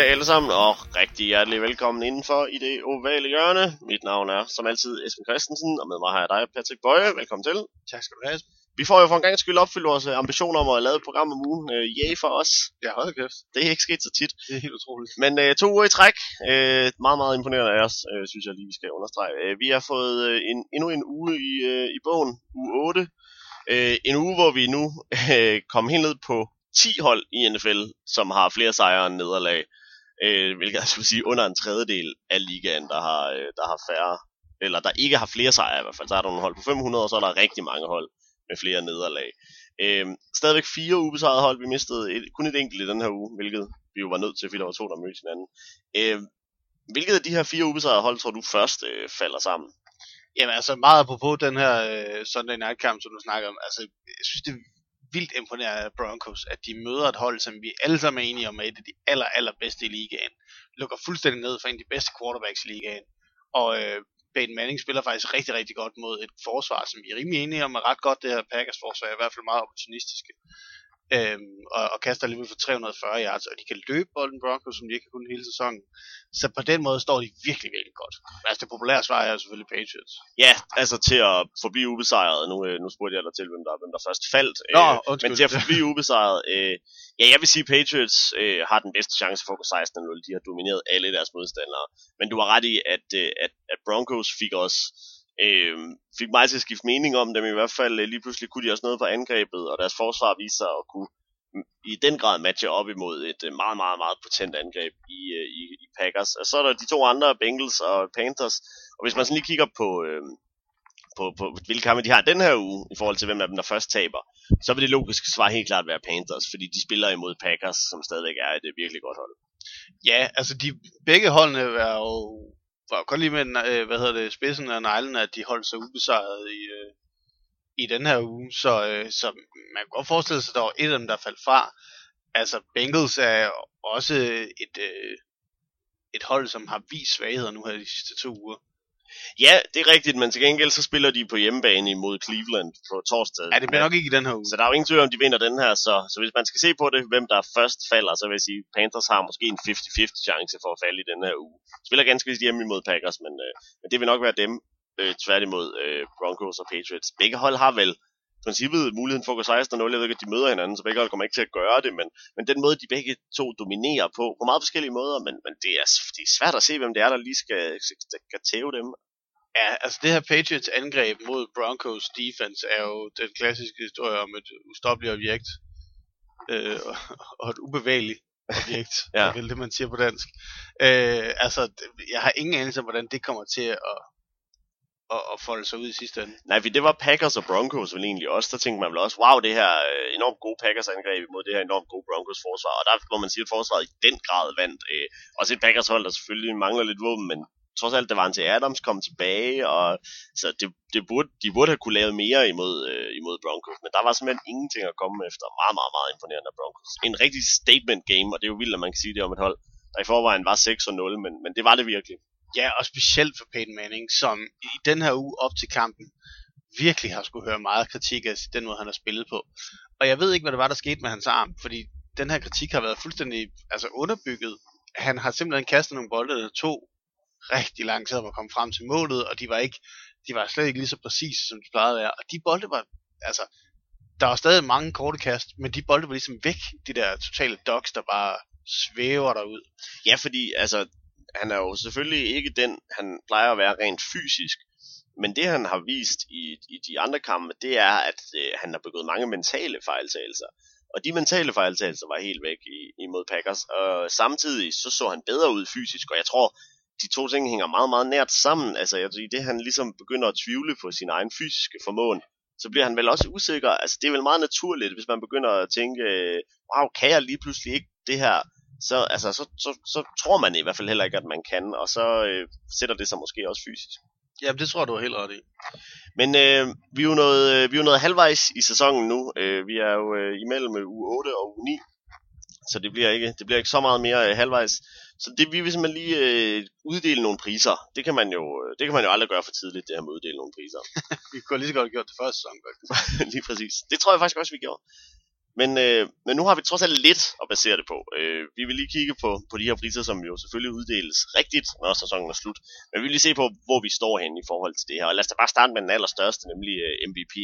dag alle sammen, og rigtig hjertelig velkommen indenfor i det ovale hjørne. Mit navn er som altid Esben Christensen, og med mig har jeg dig, Patrick Bøje. Velkommen til. Tak skal du have. Vi får jo for en gang skyld opfyldt vores øh, ambitioner om at lave et program om ugen. Øh, yay for os. Ja, hold kæft. Det er ikke sket så tit. Det er helt utroligt. Men øh, to uger i træk. Øh, meget, meget imponerende af os, øh, synes jeg lige, vi skal understrege. Øh, vi har fået øh, en, endnu en uge i, øh, i bogen, uge 8. Øh, en uge, hvor vi nu øh, kom helt ned på 10 hold i NFL, som har flere sejre end nederlag. Øh, hvilket jeg skulle sige under en tredjedel af ligaen, der har, øh, der har færre, eller der ikke har flere sejre i hvert fald. Så er der nogle hold på 500, og så er der rigtig mange hold med flere nederlag. Øh, stadigvæk fire ubesejrede hold. Vi mistede et, kun et enkelt i den her uge, hvilket vi jo var nødt til, fordi der var to, der mødte hinanden. Øh, hvilket af de her fire ubesejrede hold, tror du først øh, falder sammen? Jamen altså meget apropos den her øh, Sunday Night Camp, som du snakker om. Altså, jeg synes, det er vildt imponerende af Broncos, at de møder et hold, som vi alle sammen er enige om er et af de aller, allerbedste i ligaen. Lukker fuldstændig ned for en af de bedste quarterbacks i ligaen. Og øh, Peyton Manning spiller faktisk rigtig, rigtig godt mod et forsvar, som vi er rimelig enige om er ret godt. Det her Packers forsvar er i hvert fald meget opportunistiske. Øhm, og, og kaster alligevel for 340 yards, og de kan løbe bolden Broncos, som de ikke har kunnet hele sæsonen. Så på den måde står de virkelig, virkelig godt. Altså det populære svar er jo selvfølgelig Patriots. Ja, altså til at forblive ubesejret. Nu, øh, nu spurgte jeg dig til, hvem der, hvem der først faldt. Nå, øh, undskyld. men til at forblive ubesejret. Øh, ja, jeg vil sige, Patriots øh, har den bedste chance for at gå 16-0. De har domineret alle deres modstandere. Men du har ret i, at, øh, at, at Broncos fik også øh, fik mig til at skifte mening om dem. I hvert fald øh, lige pludselig kunne de også noget på angrebet, og deres forsvar viste sig at kunne mm, i den grad matche op imod et øh, meget, meget, meget potent angreb i, øh, i, i Packers. Og så er der de to andre, Bengals og Panthers. Og hvis man sådan lige kigger på, øh, på, på hvilke kampe de har den her uge, i forhold til hvem af dem, der først taber, så vil det logiske svar helt klart være Panthers, fordi de spiller imod Packers, som stadigvæk er et øh, virkelig godt hold. Ja, altså de, begge holdene er jo var jo godt lige med, øh, hvad hedder det, spidsen af neglen, at de holdt sig ubesejret i, øh, i den her uge. Så, øh, så man kan godt forestille sig, at der var et af dem, der faldt fra. Altså Bengals er også et, øh, et hold, som har vist svagheder nu her de sidste to uger. Ja, det er rigtigt, men til gengæld så spiller de på hjemmebane imod Cleveland på torsdag. Ja, det bliver nok ikke i den her uge. Så der er jo ingen tvivl om, de vinder den her, så, så hvis man skal se på det, hvem der først falder, så vil jeg sige, Panthers har måske en 50-50 chance for at falde i den her uge. Spiller ganske vist hjemme imod Packers, men, øh, men det vil nok være dem, øh, tværtimod øh, Broncos og Patriots. Begge hold har vel i princippet muligheden for at gå 16-0. Jeg ved ikke, at de møder hinanden, så begge hold kommer ikke til at gøre det, men, men den måde, de begge to dominerer på, på meget forskellige måder, men, men det, er, det er svært at se, hvem det er, der lige skal, skal, skal tæve dem. Ja, altså det her Patriots angreb mod Broncos defense er jo den klassiske historie om et ustoppeligt objekt øh, og et ubevægeligt objekt, Ja. det er det, man siger på dansk. Øh, altså, jeg har ingen anelse om, hvordan det kommer til at, at, at folde sig ud i sidste ende. Nej, for det var Packers og Broncos vel egentlig også. Der tænkte man vel også, wow, det her øh, enormt gode Packers angreb imod det her enormt gode Broncos forsvar. Og der må man sige, at forsvaret i den grad vandt. Øh, også et Packers hold, der selvfølgelig mangler lidt våben, men trods alt, det var til Adams kom tilbage, og så det, det burde, de burde have kunne lave mere imod, øh, imod Broncos, men der var simpelthen ingenting at komme efter. Meget, meget, meget imponerende af Broncos. En rigtig statement game, og det er jo vildt, at man kan sige det om et hold, der i forvejen var 6-0, men, men det var det virkelig. Ja, og specielt for Peyton Manning, som i den her uge op til kampen virkelig har skulle høre meget kritik af den måde, han har spillet på. Og jeg ved ikke, hvad det var, der skete med hans arm, fordi den her kritik har været fuldstændig altså underbygget. Han har simpelthen kastet nogle bolde, der tog rigtig lang tid om at komme frem til målet, og de var ikke, de var slet ikke lige så præcise, som de plejede at være. Og de bolde var, altså, der var stadig mange korte kast, men de bolde var ligesom væk, de der totale dogs, der bare svæver derud. Ja, fordi altså, han er jo selvfølgelig ikke den, han plejer at være rent fysisk, men det han har vist i, i de andre kampe, det er, at øh, han har begået mange mentale fejltagelser. Og de mentale fejltagelser var helt væk i, imod Packers. Og samtidig så så han bedre ud fysisk, og jeg tror, de to ting hænger meget, meget nært sammen. Altså, jeg, i det han ligesom begynder at tvivle på sin egen fysiske formåen, så bliver han vel også usikker. Altså, det er vel meget naturligt, hvis man begynder at tænke, øh, wow, kan jeg lige pludselig ikke det her? Så, altså, så, så, så tror man i hvert fald heller ikke, at man kan, og så øh, sætter det sig måske også fysisk. Jamen, det tror jeg, du har helt ret i. Men øh, vi, er jo noget, øh, vi er jo noget halvvejs i sæsonen nu. Øh, vi er jo øh, imellem uge 8 og uge 9. Så det bliver ikke, det bliver ikke så meget mere øh, halvvejs. Så det vi vil simpelthen lige øh, uddele nogle priser. Det kan man jo øh, det kan man jo aldrig gøre for tidligt, det her med at uddele nogle priser. Vi kunne lige så godt have gjort det første sæson, lige præcis. Det tror jeg faktisk også, vi gjorde. Men, øh, men nu har vi trods alt lidt at basere det på. Øh, vi vil lige kigge på, på de her priser, som jo selvfølgelig uddeles rigtigt, når sæsonen er slut. Men vi vil lige se på, hvor vi står hen i forhold til det her. Og lad os da bare starte med den allerstørste, nemlig øh, MVP,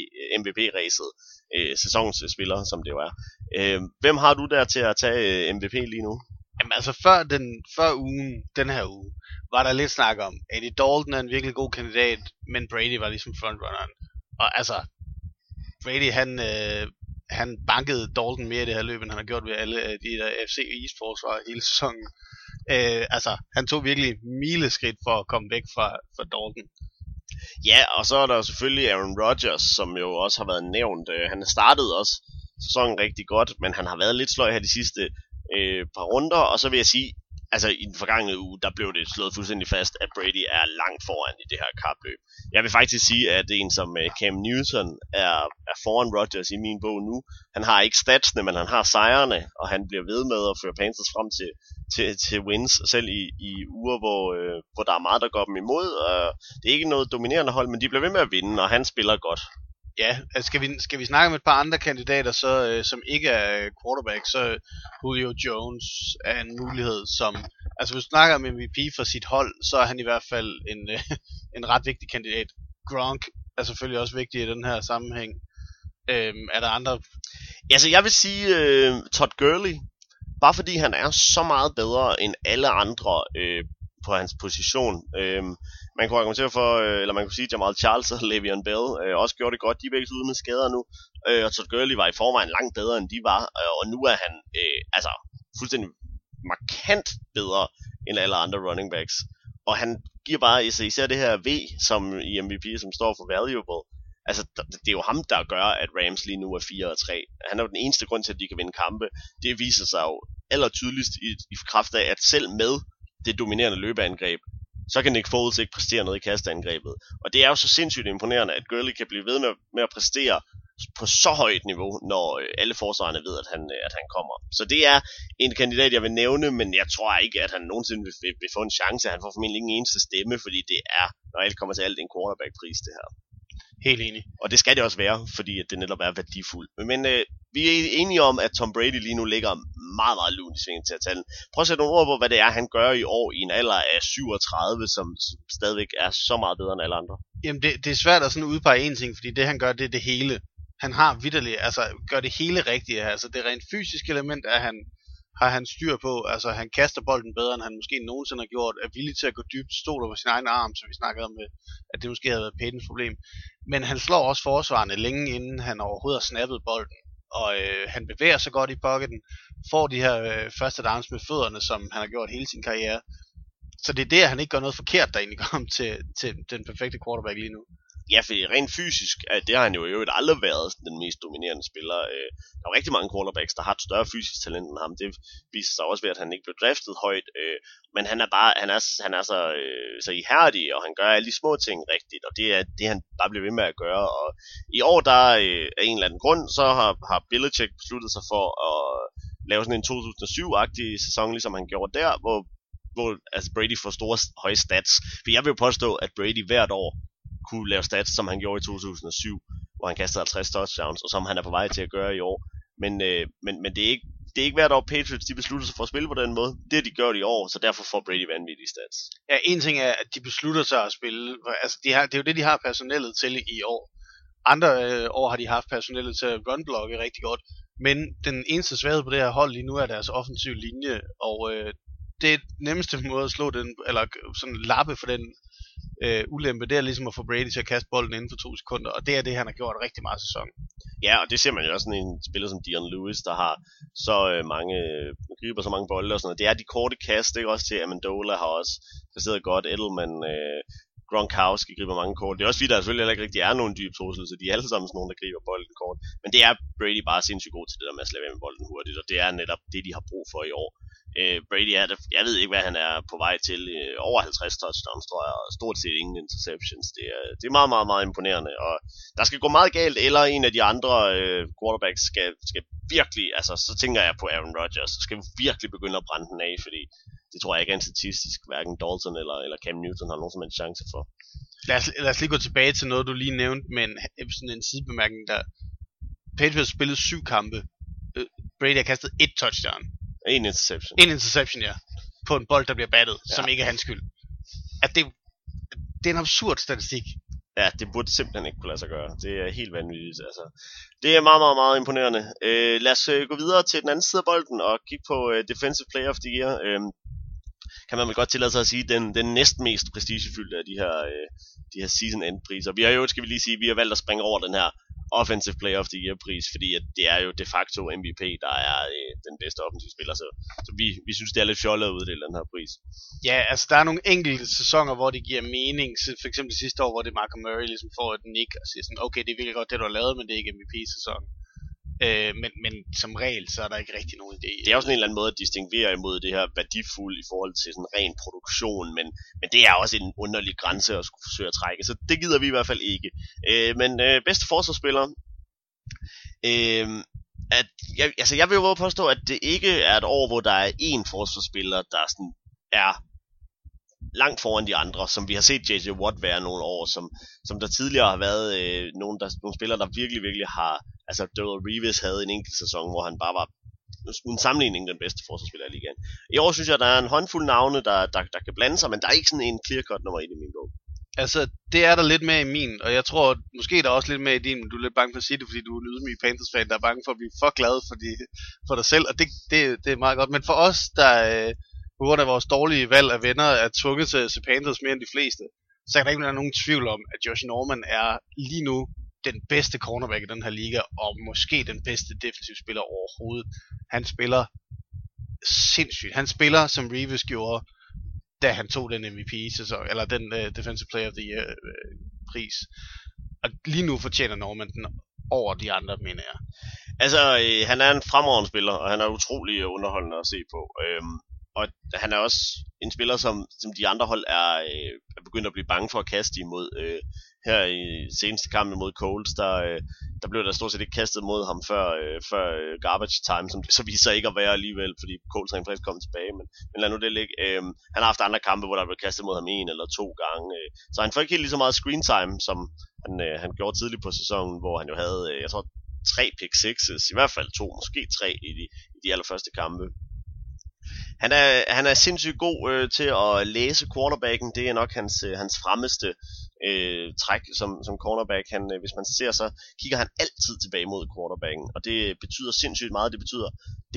MVP-ræset. Øh, sæsonens spiller, som det jo er. Øh, hvem har du der til at tage øh, MVP lige nu? Jamen altså før, den, før ugen, den her uge, var der lidt snak om, Eddie Dalton er en virkelig god kandidat, men Brady var ligesom frontrunneren. Og altså, Brady han, øh, han bankede Dalton mere i det her løb, end han har gjort ved alle øh, de der FC East forsvar hele sæsonen. Øh, altså, han tog virkelig mileskridt for at komme væk fra, fra Dalton. Ja, og så er der selvfølgelig Aaron Rodgers, som jo også har været nævnt. Øh, han startede også sæsonen rigtig godt, men han har været lidt sløj her de sidste øh, par runder, og så vil jeg sige, altså i den forgangne uge, der blev det slået fuldstændig fast, at Brady er langt foran i det her kapløb. Jeg vil faktisk sige, at en som øh, Cam Newton er, er foran Rodgers i min bog nu. Han har ikke statsene, men han har sejrene, og han bliver ved med at føre Panthers frem til, til, til wins, selv i, i uger, hvor, øh, hvor der er meget, der går dem imod. Og det er ikke noget dominerende hold, men de bliver ved med at vinde, og han spiller godt. Ja, altså skal vi, skal vi snakke om et par andre kandidater, så, øh, som ikke er øh, quarterback, så Julio Jones er en mulighed, som... Altså hvis du snakker om MVP for sit hold, så er han i hvert fald en, øh, en ret vigtig kandidat. Gronk er selvfølgelig også vigtig i den her sammenhæng. Øhm, er der andre? Altså jeg vil sige øh, Todd Gurley, bare fordi han er så meget bedre end alle andre øh, på hans position. Øh, man kunne argumentere for, øh, eller man kunne sige, at Jamal Charles og Le'Veon Bell øh, også gjorde det godt. De er begge ude med skader nu. Øh, og Todd Gurley var i forvejen langt bedre, end de var. Øh, og nu er han øh, altså fuldstændig markant bedre end alle andre running backs. Og han giver bare altså, især det her V som i MVP, som står for valuable. Altså, det er jo ham, der gør, at Rams lige nu er 4 og 3. Han er jo den eneste grund til, at de kan vinde kampe. Det viser sig jo aller tydeligst i, i kraft af, at selv med det dominerende løbeangreb, så kan Nick Foles ikke præstere noget i kasteangrebet. Og det er jo så sindssygt imponerende, at Gurley kan blive ved med, med at præstere på så højt niveau, når øh, alle forsvarerne ved, at han, øh, at han kommer. Så det er en kandidat, jeg vil nævne, men jeg tror ikke, at han nogensinde vil, vil, vil få en chance. Han får formentlig ingen eneste stemme, fordi det er, når alt kommer til alt, en quarterback-pris, det her. Helt enig. Og det skal det også være, fordi at det netop er værdifuldt. Men øh, vi er enige om, at Tom Brady lige nu ligger meget, meget lun i svingen til at tale. Prøv at sætte nogle ord på, hvad det er, han gør i år i en alder af 37, som stadigvæk er så meget bedre end alle andre. Jamen, det, det er svært at sådan udpege en ting, fordi det han gør, det er det hele. Han har vidderligt, altså gør det hele rigtigt. Altså det rent fysiske element, er han har han styr på. Altså han kaster bolden bedre, end han måske nogensinde har gjort. Er villig til at gå dybt, stoler på sin egen arm, som vi snakkede om, at det måske havde været Paytons problem. Men han slår også forsvarende længe inden han overhovedet har snappet bolden. Og øh, han bevæger sig godt i pocketen, får de her øh, første downs med fødderne, som han har gjort hele sin karriere. Så det er det, at han ikke gør noget forkert, der egentlig kom til, til den perfekte quarterback lige nu. Ja, for rent fysisk, øh, det har han jo i øvrigt aldrig været den mest dominerende spiller. Øh, der er jo rigtig mange quarterbacks, der har et større fysisk talent end ham. Det viser sig også ved, at han ikke blev draftet højt. Øh, men han er bare, han er, han er så, så ihærdig, og han gør alle de små ting rigtigt, og det er det, han bare bliver ved med at gøre. Og i år, der af en eller anden grund, så har, har Belichick besluttet sig for at lave sådan en 2007-agtig sæson, ligesom han gjorde der, hvor hvor altså Brady får store høje stats. For jeg vil jo påstå, at Brady hvert år kunne lave stats, som han gjorde i 2007, hvor han kastede 50 touchdowns, og som han er på vej til at gøre i år. Men, øh, men, men det, er ikke, det er ikke hvert år Patriots, de beslutter sig for at spille på den måde. Det har de gjort i år, så derfor får Brady vanvittige stats. Ja, en ting er, at de beslutter sig at spille. Altså, de har, det er jo det, de har personellet til i år. Andre øh, år har de haft personellet til at runblocke rigtig godt. Men den eneste svaghed på det her hold lige nu er deres offensive linje, og øh, det er nemmeste måde at slå den, eller sådan lappe for den øh, ulempe, det er ligesom at få Brady til at kaste bolden inden for to sekunder, og det er det, han har gjort rigtig meget sæson. Ja, og det ser man jo også sådan en spiller som Dion Lewis, der har så øh, mange, øh, griber så mange bolde og sådan noget. Det er de korte kast, ikke også til Amendola har også placeret godt, Edelman, øh, Gronkowski griber mange kort. Det er også fordi, der selvfølgelig heller ikke rigtig er nogen dyb trussel, så de er alle sammen sådan nogen, der griber bolden kort. Men det er Brady bare sindssygt god til det der med at slæve med bolden hurtigt, og det er netop det, de har brug for i år. Øh, Brady er, jeg ved ikke, hvad han er på vej til. Øh, over 50 touchdowns, tror jeg, og stort set ingen interceptions. Det er, det er meget, meget, meget imponerende. Og der skal gå meget galt, eller en af de andre øh, quarterbacks skal, skal virkelig, altså så tænker jeg på Aaron Rodgers, skal virkelig begynde at brænde den af, fordi det tror jeg ikke er en statistisk, hverken Dalton eller, eller Cam Newton har nogen som helst chance for. Lad os, lad os lige gå tilbage til noget, du lige nævnte, men sådan en sidebemærkning der. Patriots spillede syv kampe øh, Brady har kastet et touchdown. En interception. En interception, ja. På en bold, der bliver battet, ja. Som ikke er hans skyld. At det, det er en absurd statistik. Ja, det burde simpelthen ikke kunne lade sig gøre. Det er helt vanvittigt. Altså. Det er meget, meget, meget imponerende. Øh, lad os øh, gå videre til den anden side af bolden og kigge på øh, Defensive Player of the Year. Øh, kan man vel godt tillade sig at sige, den, den næsten mest prestigefyldte af de her, øh, de her season end priser. Vi har jo, skal vi lige sige, vi har valgt at springe over den her Offensive Player of the Year pris, fordi at det er jo de facto MVP, der er øh, den bedste offensive spiller. Så, så vi, vi synes, det er lidt fjollet at uddele den her pris. Ja, altså der er nogle enkelte sæsoner, hvor det giver mening. Så For eksempel sidste år, hvor det Marco Murray ligesom får et nick og siger sådan, okay, det er virkelig godt, det du har lavet, men det er ikke MVP-sæson. Øh, men, men som regel, så er der ikke rigtig nogen idé. det er også en eller anden måde at distinguere imod det her værdifuld i forhold til sådan ren produktion, men, men det er også en underlig grænse at skulle forsøge at trække, så det gider vi i hvert fald ikke. Øh, men øh, bedste forsvarsspiller, øh, at, jeg, altså jeg vil jo påstå, at det ikke er et år, hvor der er én forsvarsspiller, der sådan er langt foran de andre, som vi har set J.J. Watt være nogle år, som, som der tidligere har været øh, nogle, der, nogle spillere, der virkelig, virkelig har, altså Daryl Reeves havde en enkelt sæson, hvor han bare var uden sammenligning den bedste forsvarsspiller i ligaen. I år synes jeg, der er en håndfuld navne, der, der, der kan blande sig, men der er ikke sådan en clear-cut nummer 1 i min bog. Altså, det er der lidt med i min, og jeg tror, måske er der også lidt med i din, men du er lidt bange for at sige det, fordi du er en ydmyg Panthers-fan, der er bange for at blive for glad for, de, for dig selv, og det, det, det er meget godt. Men for os, der øh, på grund af vores dårlige valg af venner, er tvunget til at se Panthers mere end de fleste, så kan der ikke være nogen tvivl om, at Josh Norman er lige nu den bedste cornerback i den her liga, og måske den bedste defensiv spiller overhovedet. Han spiller sindssygt. Han spiller, som Reeves gjorde, da han tog den MVP-sæson, eller den uh, Defensive Player of the Year uh, pris. Og lige nu fortjener Norman den over de andre, mener jeg. Altså, øh, han er en fremragende spiller, og han er utrolig underholdende at se på. Øhm, og han er også en spiller, som, som de andre hold er, øh, er begyndt at blive bange for at kaste imod. Øh, her i seneste kamp mod Coles, der, øh, der blev der stort set ikke kastet mod ham før, øh, før øh, garbage time, som så viser sig ikke at være alligevel, fordi Coles rent faktisk kom tilbage, men, men lad nu det ligge. Øh, han har haft andre kampe, hvor der blev kastet mod ham en eller to gange, øh, så han får ikke helt lige så meget screen time, som han, øh, han gjorde tidligt på sæsonen, hvor han jo havde, øh, jeg tror, tre pick sixes, i hvert fald to, måske tre i de, i de allerførste kampe. Han er, han er sindssygt god øh, til at læse quarterbacken. Det er nok hans, øh, hans fremmeste øh, træk som, som cornerback. Han, øh, hvis man ser så, kigger han altid tilbage mod quarterbacken. Og det betyder sindssygt meget. Det betyder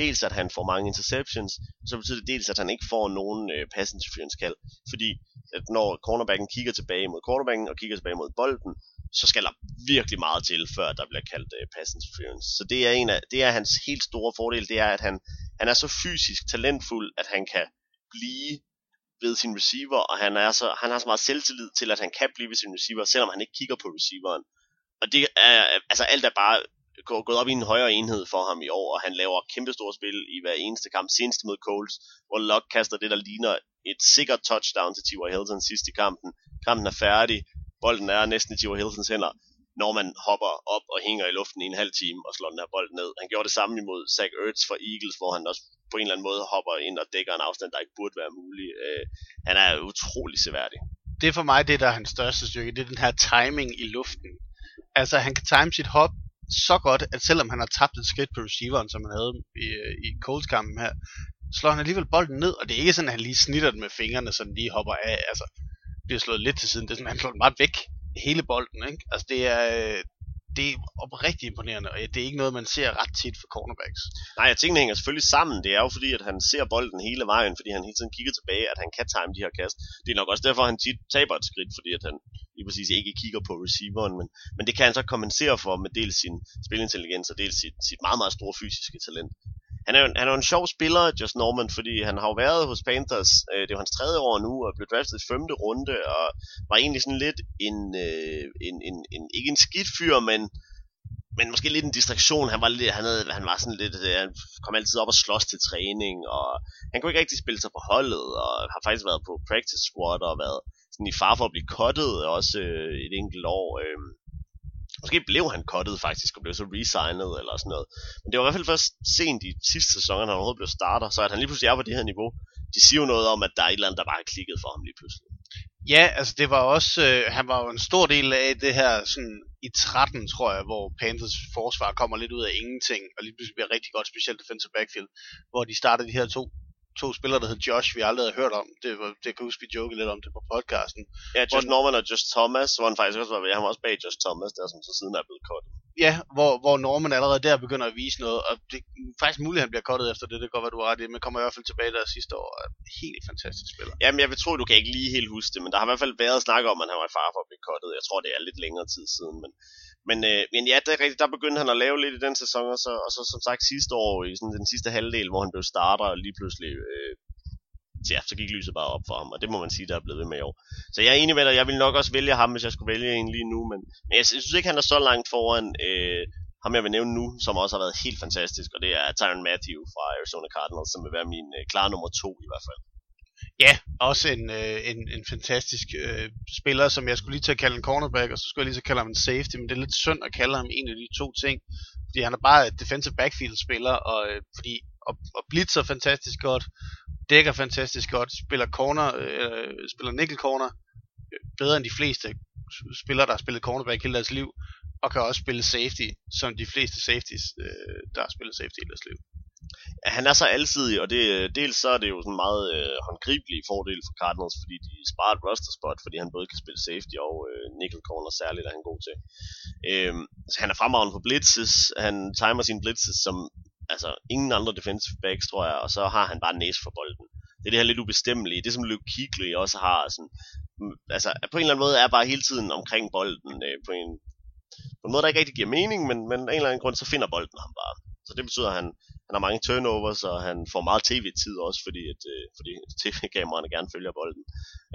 dels, at han får mange interceptions, og så betyder det dels, at han ikke får nogen øh, pass interference kald. Fordi at når cornerbacken kigger tilbage mod quarterbacken og kigger tilbage mod bolden, så skal der virkelig meget til, før der bliver kaldt øh, pass interference. Så det er, en af, det er hans helt store fordel, det er, at han, han er så fysisk talentfuld, at han kan blive ved sin receiver, og han, er så, han har så meget selvtillid til, at han kan blive ved sin receiver, selvom han ikke kigger på receiveren. Og det er, altså alt er bare gået op i en højere enhed for ham i år, og han laver kæmpe store spil i hver eneste kamp, senest mod Coles, hvor Locke kaster det, der ligner et sikkert touchdown til T.Y. Hilton sidst i kampen. Kampen er færdig, bolden er næsten i T.Y. Hiltons hænder, når man hopper op og hænger i luften i en halv time og slår den her bold ned. Han gjorde det samme imod Zach Ertz fra Eagles, hvor han også på en eller anden måde hopper ind og dækker en afstand, der ikke burde være mulig. Øh, han er utrolig seværdig. Det er for mig det, der er hans største styrke. Det er den her timing i luften. Altså, han kan time sit hop så godt, at selvom han har tabt et skridt på receiveren, som han havde i, i Colts-kampen her, slår han alligevel bolden ned, og det er ikke sådan, at han lige snitter den med fingrene, så den lige hopper af. Altså, bliver slået lidt til siden. Det er sådan, at han slår den meget væk, hele bolden. Ikke? Altså, det er, øh, det er oprigtigt imponerende, og det er ikke noget, man ser ret tit for cornerbacks. Nej, jeg tingene hænger selvfølgelig sammen. Det er jo fordi, at han ser bolden hele vejen, fordi han hele tiden kigger tilbage, at han kan time de her kast. Det er nok også derfor, at han tit taber et skridt, fordi at han lige præcis ikke kigger på receiveren, men, men det kan han så kompensere for med dels sin spilintelligens og dels sit, sit meget, meget store fysiske talent. Han er, jo, han er jo en sjov spiller, Just Norman, fordi han har jo været hos Panthers, øh, det er jo hans tredje år nu, og blev draftet i femte runde, og var egentlig sådan lidt en, øh, en, en, en ikke en skidt fyr, men, men måske lidt en distraktion. Han var, lidt, han, havde, han var sådan lidt, øh, han kom altid op og slås til træning, og han kunne ikke rigtig spille sig på holdet, og har faktisk været på practice squad, og været sådan i far for at blive cuttet også øh, et enkelt år. Øh, Måske blev han cuttet faktisk, og blev så resignet eller sådan noget. Men det var i hvert fald først sent i sidste sæson, at han overhovedet blev starter, så at han lige pludselig er på det her niveau, de siger jo noget om, at der er et eller andet, der bare har klikket for ham lige pludselig. Ja, altså det var også, øh, han var jo en stor del af det her sådan i 13, tror jeg, hvor Panthers forsvar kommer lidt ud af ingenting, og lige pludselig bliver rigtig godt, specielt defensive backfield, hvor de startede de her to to spillere, der hed Josh, vi aldrig havde hørt om. Det, var, det kan huske, vi jokede lidt om det på podcasten. Ja, Josh Norman og Josh Thomas, hvor han faktisk også var ved. Han var også bag Josh Thomas, der som så siden er blevet kottet. Ja, hvor, hvor Norman allerede der begynder at vise noget, og det er faktisk muligt, at han bliver kottet efter det, det kan godt være, du har ret i, men kommer i hvert fald tilbage der sidste år, er helt fantastisk spiller. Jamen, jeg vil tro, du kan ikke lige helt huske det, men der har i hvert fald været snak om, at han var i far for at blive kottet. Jeg tror, det er lidt længere tid siden, men men, øh, men ja, det er rigtigt, der begyndte han at lave lidt i den sæson, og så, og så som sagt sidste år, i sådan den sidste halvdel, hvor han blev starter, og lige pludselig øh, ja, så gik lyset bare op for ham, og det må man sige, der er blevet ved med i år. Så jeg er enig med dig, jeg vil nok også vælge ham, hvis jeg skulle vælge en lige nu, men, men jeg, synes ikke, han er så langt foran øh, ham, jeg vil nævne nu, som også har været helt fantastisk, og det er Tyron Matthew fra Arizona Cardinals, som vil være min øh, klare nummer to i hvert fald. Ja, også en, øh, en, en fantastisk øh, spiller, som jeg skulle lige til at kalde en cornerback, og så skulle jeg lige til at kalde ham en safety, men det er lidt synd at kalde ham en af de to ting, fordi han er bare et defensive backfield spiller, og øh, fordi og, og blitzer fantastisk godt, dækker fantastisk godt, spiller corner, øh, spiller nickel corner øh, bedre end de fleste spillere, der har spillet cornerback hele deres liv, og kan også spille safety, som de fleste safeties, øh, der har spillet safety hele deres liv. Han er så alsidig, og det, dels så er det jo sådan en meget øh, håndgribelig fordel for Cardinals, fordi de sparer et roster spot, fordi han både kan spille safety og øh, nickel corner, særligt er han god til. Øh, så han er fremragende på blitzes, han timer sine blitzes som altså ingen andre defensive backs, tror jeg, og så har han bare næse for bolden. Det er det her lidt ubestemmelige, det som Luke Kuechly også har, sådan, mm, altså på en eller anden måde er bare hele tiden omkring bolden, øh, på, en, på en måde, der ikke rigtig giver mening, men, men af en eller anden grund, så finder bolden ham bare. Så det betyder, at han, han har mange turnovers, og han får meget tv-tid også, fordi, at, øh, fordi tv-kameraerne gerne følger bolden.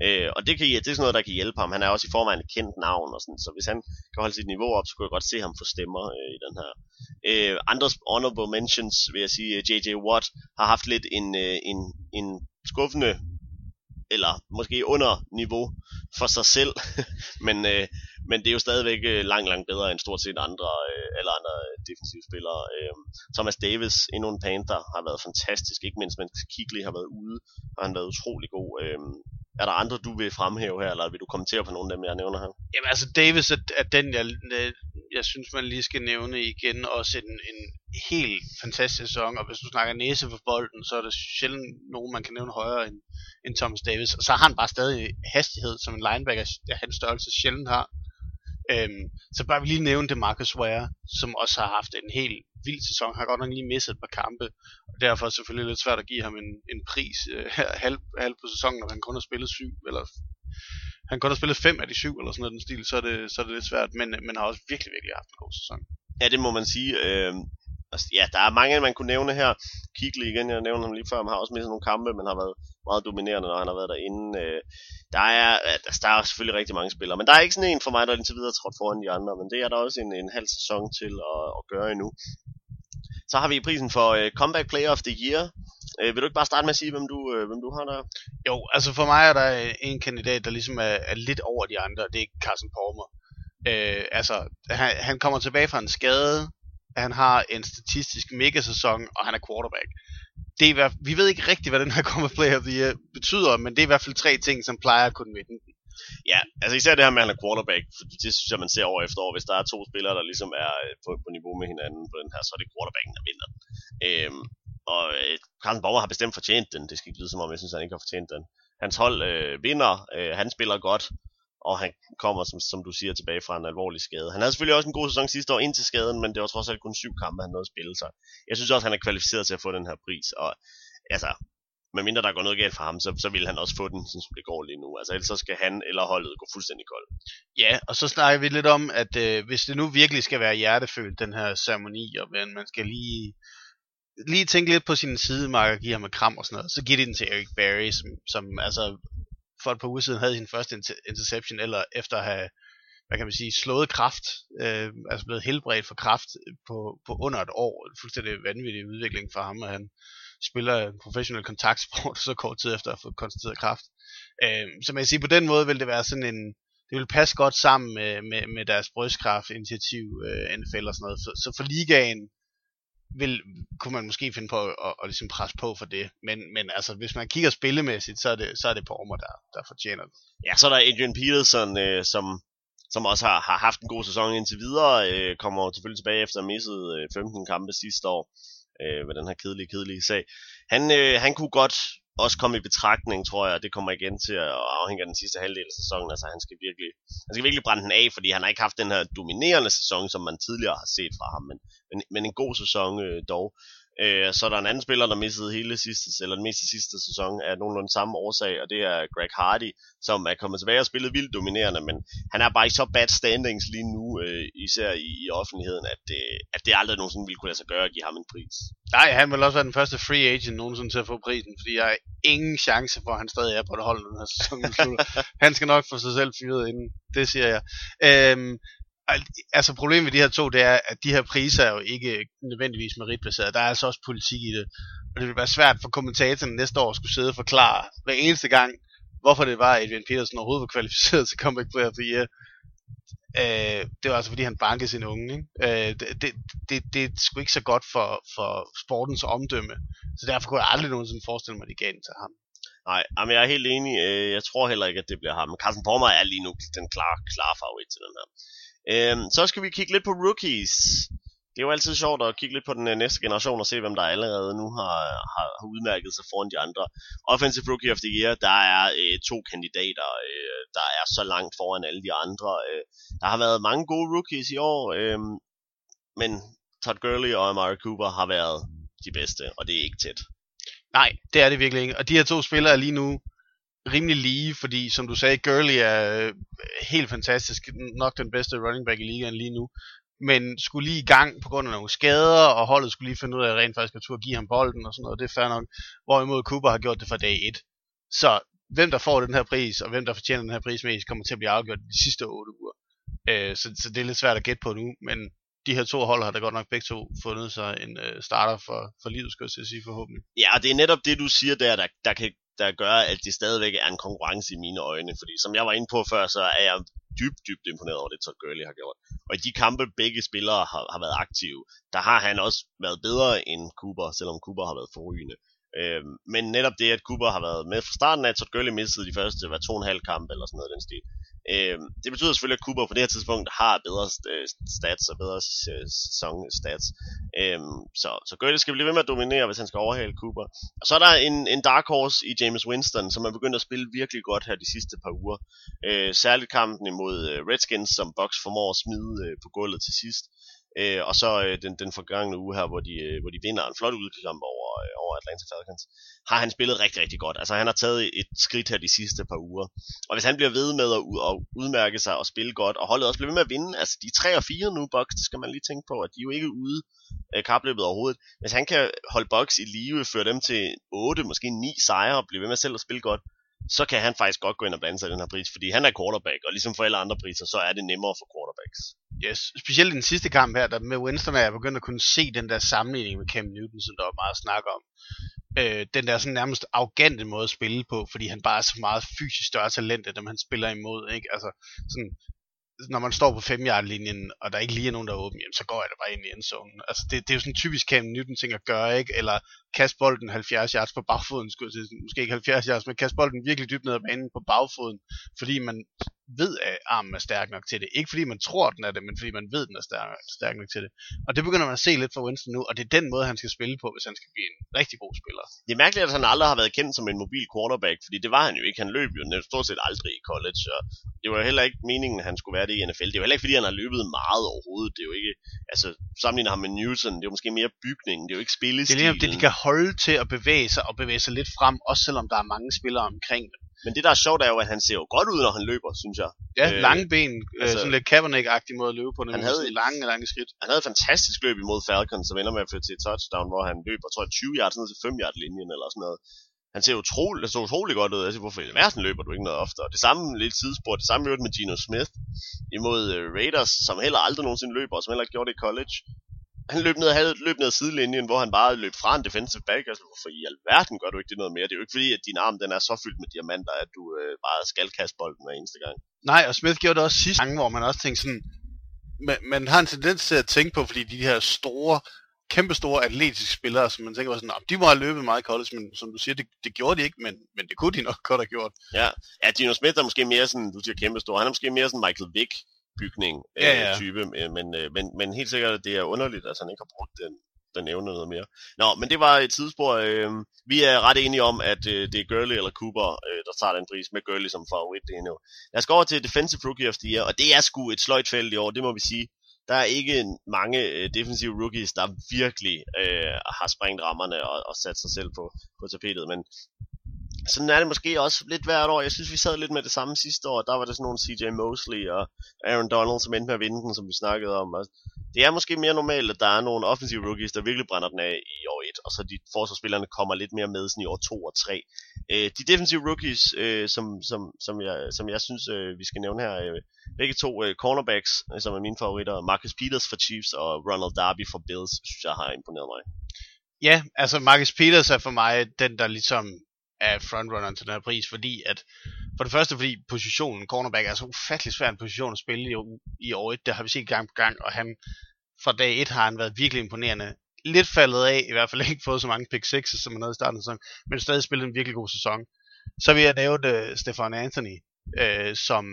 Øh, og det, kan, det er sådan noget, der kan hjælpe ham. Han er også i forvejen et kendt navn, og sådan, så hvis han kan holde sit niveau op, så kunne jeg godt se ham få stemmer øh, i den her. Øh, andre honorable mentions, vil jeg sige, øh, J.J. Watt har haft lidt en, øh, en, en skuffende eller måske under niveau for sig selv, men, øh, men det er jo stadigvæk øh, langt, langt bedre end stort set andre, øh, alle andre øh, defensive spillere. Øh, Thomas Davis, endnu en Panther, har været fantastisk, ikke mindst mens Kigley har været ude, har han har været utrolig god. Øh, er der andre, du vil fremhæve her, eller vil du kommentere på nogle af dem, jeg nævner her? Jamen altså, Davis er, er den, jeg, jeg synes, man lige skal nævne igen. Også en, en helt fantastisk sæson, og hvis du snakker næse for bolden, så er der sjældent nogen, man kan nævne højere end, end Thomas Davis. Og så har han bare stadig hastighed, som en linebacker af hans størrelse sjældent har. Øhm, så bare vi lige nævne det Marcus Ware, som også har haft en helt vild sæson. Han har godt nok lige misset et par kampe, og derfor er det selvfølgelig lidt svært at give ham en, en pris øh, halv, halv på sæsonen, når han kun har spillet syv, eller han kun har spillet fem af de syv, eller sådan noget den stil, så er det, så er det lidt svært, men, men har også virkelig, virkelig haft en god sæson. Ja, det må man sige. Øh, Altså, ja, der er mange, man kunne nævne her. Kigley igen, jeg nævnte ham lige før, han har også mistet nogle kampe, men har været meget dominerende, når han har været derinde. Øh, der, er, altså, der er selvfølgelig rigtig mange spillere, men der er ikke sådan en for mig, der indtil videre trådt foran de andre, men det er der også en, en halv sæson til at, at gøre endnu. Så har vi prisen for uh, Comeback Player of the Year. Uh, vil du ikke bare starte med at sige, hvem du, uh, hvem du har der? Jo, altså for mig er der en kandidat, der ligesom er, er lidt over de andre, det er Carsten Palmer. Uh, altså, han, han kommer tilbage fra en skade, han har en statistisk megasæson, og han er quarterback. Det er, vi ved ikke rigtigt, hvad den her Comeback Player of the Year betyder, men det er i hvert fald tre ting, som plejer at kunne vinde den. Ja, altså især det her med, at han er quarterback, for det synes jeg, man ser år efter år. Hvis der er to spillere, der ligesom er øh, på, på niveau med hinanden på den her, så er det quarterbacken, der vinder. Øhm, og øh, Carsten Bauer har bestemt fortjent den. Det skal ikke lyde som om, jeg synes, han ikke har fortjent den. Hans hold øh, vinder, øh, han spiller godt, og han kommer, som, som du siger, tilbage fra en alvorlig skade. Han havde selvfølgelig også en god sæson sidste år ind til skaden, men det var trods alt kun syv kampe, han nåede at spille sig. Jeg synes også, han er kvalificeret til at få den her pris, og altså, medmindre der går noget galt for ham, så, så vil han også få den, sådan som det går lige nu. Altså ellers så skal han eller holdet gå fuldstændig kold. Ja, og så snakker vi lidt om, at øh, hvis det nu virkelig skal være hjertefølt, den her ceremoni, og man skal lige lige tænke lidt på sin sidemarker og give ham et kram og sådan noget, så giver de den til Eric Berry, som, som altså for et par uger siden havde sin første interception, eller efter at have, hvad kan man sige, slået kraft, øh, altså blevet helbredt for kraft på, på under et år. Fuldstændig vanvittig udvikling for ham, at han spiller professionel kontaktsport så kort tid efter at få konstateret kraft. Øh, så man kan sige, på den måde vil det være sådan en, det vil passe godt sammen med, med, med deres brystkraft initiativ, øh, NFL og sådan noget. Så, så for ligaen vil, kunne man måske finde på at, at, at ligesom presse på for det. Men, men altså, hvis man kigger spillemæssigt, så er det, så er det Bormer, der, der fortjener det. Ja, så er der Adrian Peterson, øh, som, som også har, har haft en god sæson indtil videre. Øh, kommer selvfølgelig tilbage efter at have misset øh, 15 kampe sidste år øh, ved den her kedelige, kedelige sag. Han, øh, han kunne godt også komme i betragtning, tror jeg, det kommer igen til at afhænge af den sidste halvdel af sæsonen. Altså han skal virkelig, han skal virkelig brænde den af, fordi han har ikke haft den her dominerende sæson, som man tidligere har set fra ham, men, men, men en god sæson øh, dog. Øh, så er der en anden spiller, der mistede hele sidste, eller den meste sidste sæson af nogenlunde samme årsag, og det er Greg Hardy, som er kommet tilbage og spillet vildt dominerende, men han er bare i så bad standings lige nu, øh, især i, i offentligheden, at, øh, at det aldrig nogensinde ville kunne lade sig gøre at give ham en pris. Nej, han vil også være den første free agent nogensinde til at få prisen, fordi jeg har ingen chance for, at han stadig er på det hold, den her sæson Han skal nok få sig selv fyret inden, det siger jeg. Øhm, altså problemet med de her to, det er, at de her priser er jo ikke nødvendigvis meritbaseret. Der er altså også politik i det. Og det vil være svært for kommentatoren næste år at skulle sidde og forklare hver eneste gang, hvorfor det var, at Adrian Peterson overhovedet var kvalificeret til Comeback Player of the Year. Øh, det var altså fordi han bankede sin unge. Ikke? Øh, det, det, det, det er sgu ikke så godt for, for sportens omdømme. Så derfor kunne jeg aldrig nogensinde forestille mig, at de gav den til ham. Nej, men jeg er helt enig. Øh, jeg tror heller ikke, at det bliver ham. Carsten Pormer er lige nu den klare, klare favorit til den her. Øhm, så skal vi kigge lidt på rookies. Det er jo altid sjovt at kigge lidt på den øh, næste generation og se, hvem der allerede nu har, har, har udmærket sig foran de andre. Offensive Rookie of the Year, der er øh, to kandidater, øh, der er så langt foran alle de andre. Øh, der har været mange gode rookies i år, øh, men Todd Gurley og Amari Cooper har været de bedste, og det er ikke tæt. Nej, det er det virkelig ikke. Og de her to spillere er lige nu rimelig lige, fordi som du sagde, Gurley er øh, helt fantastisk, nok den bedste running back i ligaen lige nu, men skulle lige i gang på grund af nogle skader, og holdet skulle lige finde ud af, at rent faktisk at turde give ham bolden og sådan noget, det er fair nok, hvorimod Cooper har gjort det fra dag 1. Så hvem der får den her pris, og hvem der fortjener den her pris mest, kommer til at blive afgjort de sidste 8 uger. Øh, så, så det er lidt svært at gætte på nu, men de her to hold har da godt nok begge to fundet sig en øh, starter for, for livet, skal jeg sige forhåbentlig. Ja, og det er netop det, du siger der, der, der kan der gør, at det stadigvæk er en konkurrence i mine øjne. Fordi som jeg var inde på før, så er jeg dybt, dybt imponeret over det, Todd Gurley har gjort. Og i de kampe, begge spillere har, har været aktive, der har han også været bedre end Cooper, selvom Cooper har været forrygende. Øh, men netop det, at Cooper har været med fra starten af, Todd Gurley mistede de første var to og en halv kamp eller sådan noget den stil. Øh, det betyder selvfølgelig, at Cooper på det her tidspunkt har bedre øh, stats og bedre øh, sæsonstats. sæson stats. Øh, så, så Gurley skal blive ved med at dominere, hvis han skal overhale Cooper. Og så er der en, en dark horse i James Winston, som er begyndt at spille virkelig godt her de sidste par uger. Øh, særligt kampen imod øh, Redskins, som Bucks formår at smide øh, på gulvet til sidst. Øh, og så øh, den, den forgangne uge her, hvor de, øh, hvor de vinder en flot udkamp over, over, øh, over Atlanta Falcons, har han spillet rigtig, rigtig godt. Altså han har taget et skridt her de sidste par uger. Og hvis han bliver ved med at, at udmærke sig og spille godt, og holdet også bliver ved med at vinde, altså de 3 og 4 nu, Bucks, det skal man lige tænke på, at de er jo ikke ude af kapløbet overhovedet. Hvis han kan holde Bucks i live, føre dem til 8, måske 9 sejre, og blive ved med selv at spille godt, så kan han faktisk godt gå ind og blande sig i den her pris, fordi han er quarterback, og ligesom for alle andre priser, så er det nemmere for quarterbacks. Yes, specielt i den sidste kamp her, der med Winston er jeg begyndt at kunne se den der sammenligning med Cam Newton, som der var meget snak om. Øh, den der sådan nærmest arrogante måde at spille på, fordi han bare er så meget fysisk større talent, end dem han spiller imod, ikke? Altså, sådan, når man står på 5 linjen og der ikke lige er nogen, der er åben, jamen, så går jeg da bare ind i endzonen. Altså, det, det er jo sådan typisk Cam Newton ting at gøre, ikke? Eller kaste bolden 70 yards på bagfoden, skulle jeg sige. Måske ikke 70 yards, men kaste bolden virkelig dybt ned ad banen på bagfoden, fordi man ved, at armen er stærk nok til det. Ikke fordi man tror, den er det, men fordi man ved, den er stærk, stærk nok til det. Og det begynder man at se lidt for Winston nu, og det er den måde, han skal spille på, hvis han skal blive en rigtig god spiller. Det er mærkeligt, at han aldrig har været kendt som en mobil quarterback, fordi det var han jo ikke. Han løb jo stort set aldrig i college, og det var heller ikke meningen, at han skulle være det i NFL. Det er jo heller ikke, fordi han har løbet meget overhovedet. Det er jo ikke, altså sammenligner ham med Newton, det er jo måske mere bygningen, det er jo ikke spillestilen. Det er lige det, de kan holde til at bevæge sig og bevæge sig lidt frem, også selvom der er mange spillere omkring dem. Men det der er sjovt er jo, at han ser jo godt ud, når han løber, synes jeg. Ja, øh, lange ben, øh, altså, sådan lidt Kaepernick-agtig måde at løbe på. Han havde lange, lange skridt. Han havde et fantastisk løb imod Falcons, som ender med at føre til et touchdown, hvor han løber, tror jeg, 20 yards ned til 5 yard linjen eller sådan noget. Han ser utrolig, det så utrolig godt ud. Jeg siger, hvorfor i verden løber du ikke noget oftere? Det samme lidt tidsspor, det samme med Gino Smith imod uh, Raiders, som heller aldrig nogensinde løber, og som heller ikke gjorde det i college han løb ned, havde løb ned ad sidelinjen, hvor han bare løb fra en defensive back. Altså, hvorfor i alverden gør du ikke det noget mere? Det er jo ikke fordi, at din arm den er så fyldt med diamanter, at du øh, bare skal kaste bolden hver eneste gang. Nej, og Smith gjorde det også sidste gang, hvor man også tænkte sådan, man, man har en tendens til at tænke på, fordi de her store kæmpe store atletiske spillere, som man tænker sådan, de må have løbet meget i college, men som du siger, det, det gjorde de ikke, men, men det kunne de nok godt have gjort. Ja, ja Dino Smith er måske mere sådan, du siger kæmpe stor, han er måske mere sådan Michael Vick bygning ja, ja. Øh, type, men, øh, men, men helt sikkert, det er underligt, at han ikke har brugt den, den evne noget mere. Nå, men det var et tidsspor. Øh, vi er ret enige om, at øh, det er Gurley eller Cooper, øh, der tager den pris med Gurley som favorit. Det er nu. Lad os gå over til Defensive Rookie of the Year, og det er sgu et sløjt felt i år, det må vi sige. Der er ikke mange øh, defensive rookies, der virkelig øh, har sprængt rammerne og, og sat sig selv på, på tapetet, men sådan er det måske også lidt hvert år. Jeg synes, vi sad lidt med det samme sidste år. Der var det sådan nogle CJ Mosley og Aaron Donald, som endte med at vinde den, som vi snakkede om. Og det er måske mere normalt, at der er nogle offensive rookies, der virkelig brænder den af i år 1, og så de forsvarsspillerne kommer lidt mere med sådan i år 2 og 3. Øh, de defensive rookies, øh, som, som, som, jeg, som jeg synes, øh, vi skal nævne her, øh, begge to øh, cornerbacks, øh, som er mine favoritter, Marcus Peters for Chiefs og Ronald Darby for Bills, synes jeg har imponeret mig. Ja, altså Marcus Peters er for mig den, der ligesom er frontrunneren til den her pris, fordi at, for det første fordi positionen, cornerback, er så ufattelig svær en position at spille i, i år 1, det har vi set gang på gang, og han, fra dag 1 har han været virkelig imponerende. Lidt faldet af, i hvert fald ikke fået så mange pick 6 som han havde i starten af sæsonen, men stadig spillet en virkelig god sæson. Så vil jeg nævne øh, uh, Stefan Anthony, uh, som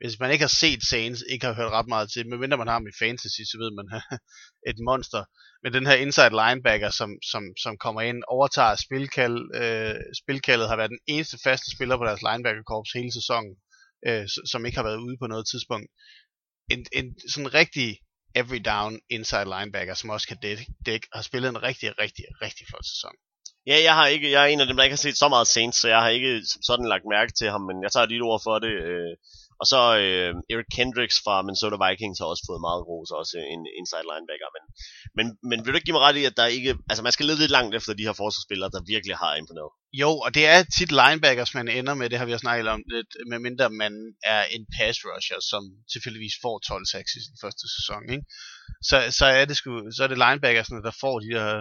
hvis man ikke har set Saints, ikke har hørt ret meget til, medmindre man har ham i fantasy, så ved man, et monster. Men den her inside linebacker, som, som, som kommer ind, overtager spilkald, øh, spilkaldet, har været den eneste faste spiller på deres linebackerkorps hele sæsonen, øh, som ikke har været ude på noget tidspunkt. En, en sådan rigtig every down inside linebacker, som også kan dække, dæk, har spillet en rigtig, rigtig, rigtig flot sæson. Ja, jeg har ikke, jeg er en af dem, der ikke har set så meget Saints, så jeg har ikke sådan lagt mærke til ham, men jeg tager dit ord for det. Øh, og så øh, Eric Kendricks fra Minnesota Vikings har også fået meget ros, også en inside linebacker. Men, men, men vil du ikke give mig ret i, at der ikke... Altså man skal lede lidt langt efter de her forsvarsspillere, der virkelig har imponeret? Jo, og det er tit linebackers, man ender med, det har vi også snakket om lidt, medmindre man er en pass rusher, som tilfældigvis får 12 sacks i sin første sæson. Ikke? Så, så, er det sgu, så er det linebackersne, der får de her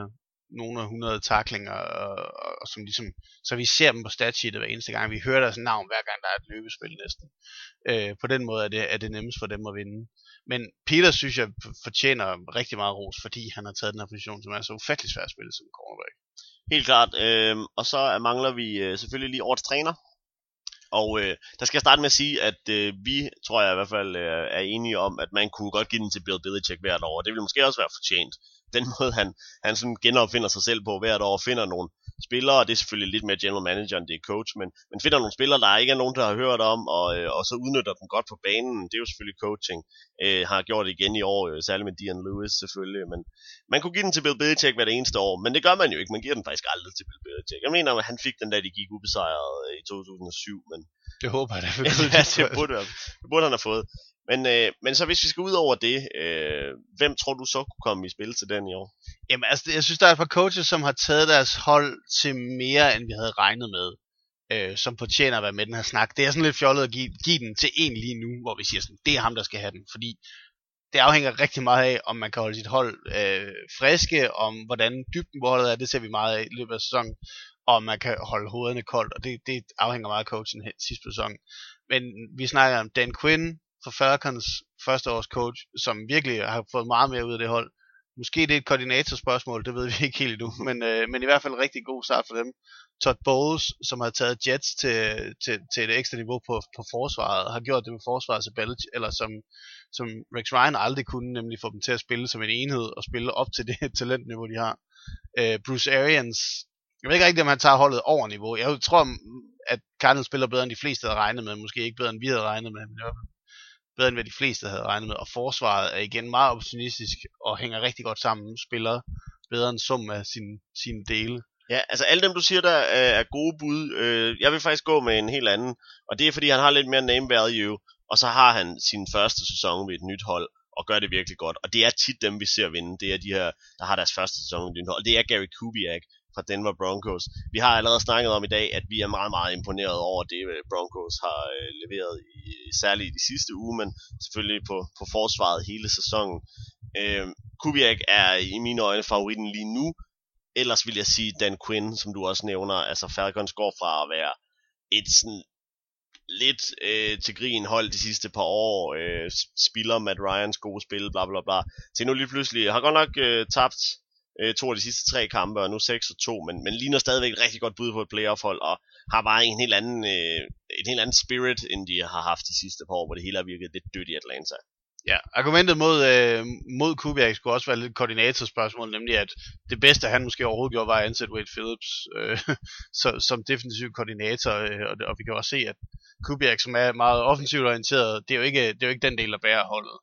nogle af 100 taklinger, og, og, og som ligesom, så vi ser dem på statsheetet hver eneste gang. Vi hører deres navn hver gang, der er et løbespil næsten. Øh, på den måde er det, er det nemmest for dem at vinde. Men Peter synes jeg fortjener rigtig meget ros, fordi han har taget den her position, som er så ufattelig svær at spille som cornerback. Helt klart. Øh, og så mangler vi øh, selvfølgelig lige årets træner. Og øh, der skal jeg starte med at sige, at øh, vi, tror jeg i hvert fald, øh, er enige om, at man kunne godt give den til Bill Belichick hvert år. Det ville måske også være fortjent den måde, han, han sådan genopfinder sig selv på hvert år, finder nogle spillere, og det er selvfølgelig lidt mere general manager, end det er coach, men, men finder nogle spillere, der ikke er nogen, der har hørt om, og, øh, og så udnytter dem godt på banen, det er jo selvfølgelig coaching, øh, har gjort det igen i år, øh, særligt med Dion Lewis selvfølgelig, men man kunne give den til Bill Belichick hvert eneste år, men det gør man jo ikke, man giver den faktisk aldrig til Bill Belichick. Jeg mener, at han fik den der, de gik ubesejret øh, i 2007, men... Det håber jeg da. ja, det burde, det burde han have fået. Men, øh, men så hvis vi skal ud over det, øh, hvem tror du så kunne komme i spil til den i år? Jamen altså, jeg synes, der er et par coaches, som har taget deres hold til mere, end vi havde regnet med. Øh, som fortjener at være med den her snak. Det er sådan lidt fjollet at give, give den til en lige nu, hvor vi siger sådan, det er ham, der skal have den. Fordi det afhænger rigtig meget af, om man kan holde sit hold øh, friske, om hvordan dybden på holdet er, det ser vi meget af i løbet af sæsonen, og om man kan holde hovederne koldt, og det, det afhænger meget af coachen sidste sæson. Men vi snakker om Dan Quinn, for Falcons første års coach, som virkelig har fået meget mere ud af det hold. Måske det er et koordinatorspørgsmål, det ved vi ikke helt endnu, men, øh, men i hvert fald en rigtig god start for dem. Todd Bowles, som har taget Jets til, til, til et ekstra niveau på, på forsvaret, har gjort det med forsvaret til Belichick, eller som, som Rex Ryan aldrig kunne, nemlig få dem til at spille som en enhed og spille op til det talentniveau, de har. Øh, Bruce Arians, jeg ved ikke rigtigt, om han tager holdet over niveau. Jeg tror, at Cardinals spiller bedre end de fleste havde regnet med, måske ikke bedre end vi havde regnet med, men bedre end hvad de fleste havde regnet med, og forsvaret er igen meget opportunistisk og hænger rigtig godt sammen, spiller bedre end sum af sin, sine dele. Ja, altså alle dem du siger der øh, er gode bud. Øh, jeg vil faktisk gå med en helt anden, og det er fordi han har lidt mere name value, og så har han sin første sæson ved et nyt hold og gør det virkelig godt. Og det er tit dem, vi ser vinde. Det er de her, der har deres første sæson ved et nyt hold. Og det er Gary Kubiak, fra Denver Broncos. Vi har allerede snakket om i dag, at vi er meget, meget imponeret over det, øh, Broncos har øh, leveret, i, særligt i de sidste uge, men selvfølgelig på, på forsvaret hele sæsonen. Øh, Kubiak er i mine øjne favoritten lige nu. Ellers vil jeg sige Dan Quinn, som du også nævner. Altså Falcons går fra at være et sådan lidt øh, til grin hold de sidste par år, øh, spiller Matt Ryans gode spil, bla bla bla, til nu lige pludselig har godt nok øh, tabt øh, to af de sidste tre kampe, og nu 6 og 2, men, men ligner stadigvæk et rigtig godt bud på et playoff-hold, og har bare en helt anden, øh, en helt anden spirit, end de har haft de sidste par år, hvor det hele har virket lidt dødt i Atlanta. Ja, argumentet mod, øh, mod Kubiak skulle også være lidt koordinatorspørgsmål, nemlig at det bedste, han måske overhovedet gjorde, var at ansætte Wade Phillips øh, så, som defensiv koordinator, øh, og, og vi kan også se, at Kubiak, som er meget offensivt orienteret, det er jo ikke, det er jo ikke den del, der bærer holdet.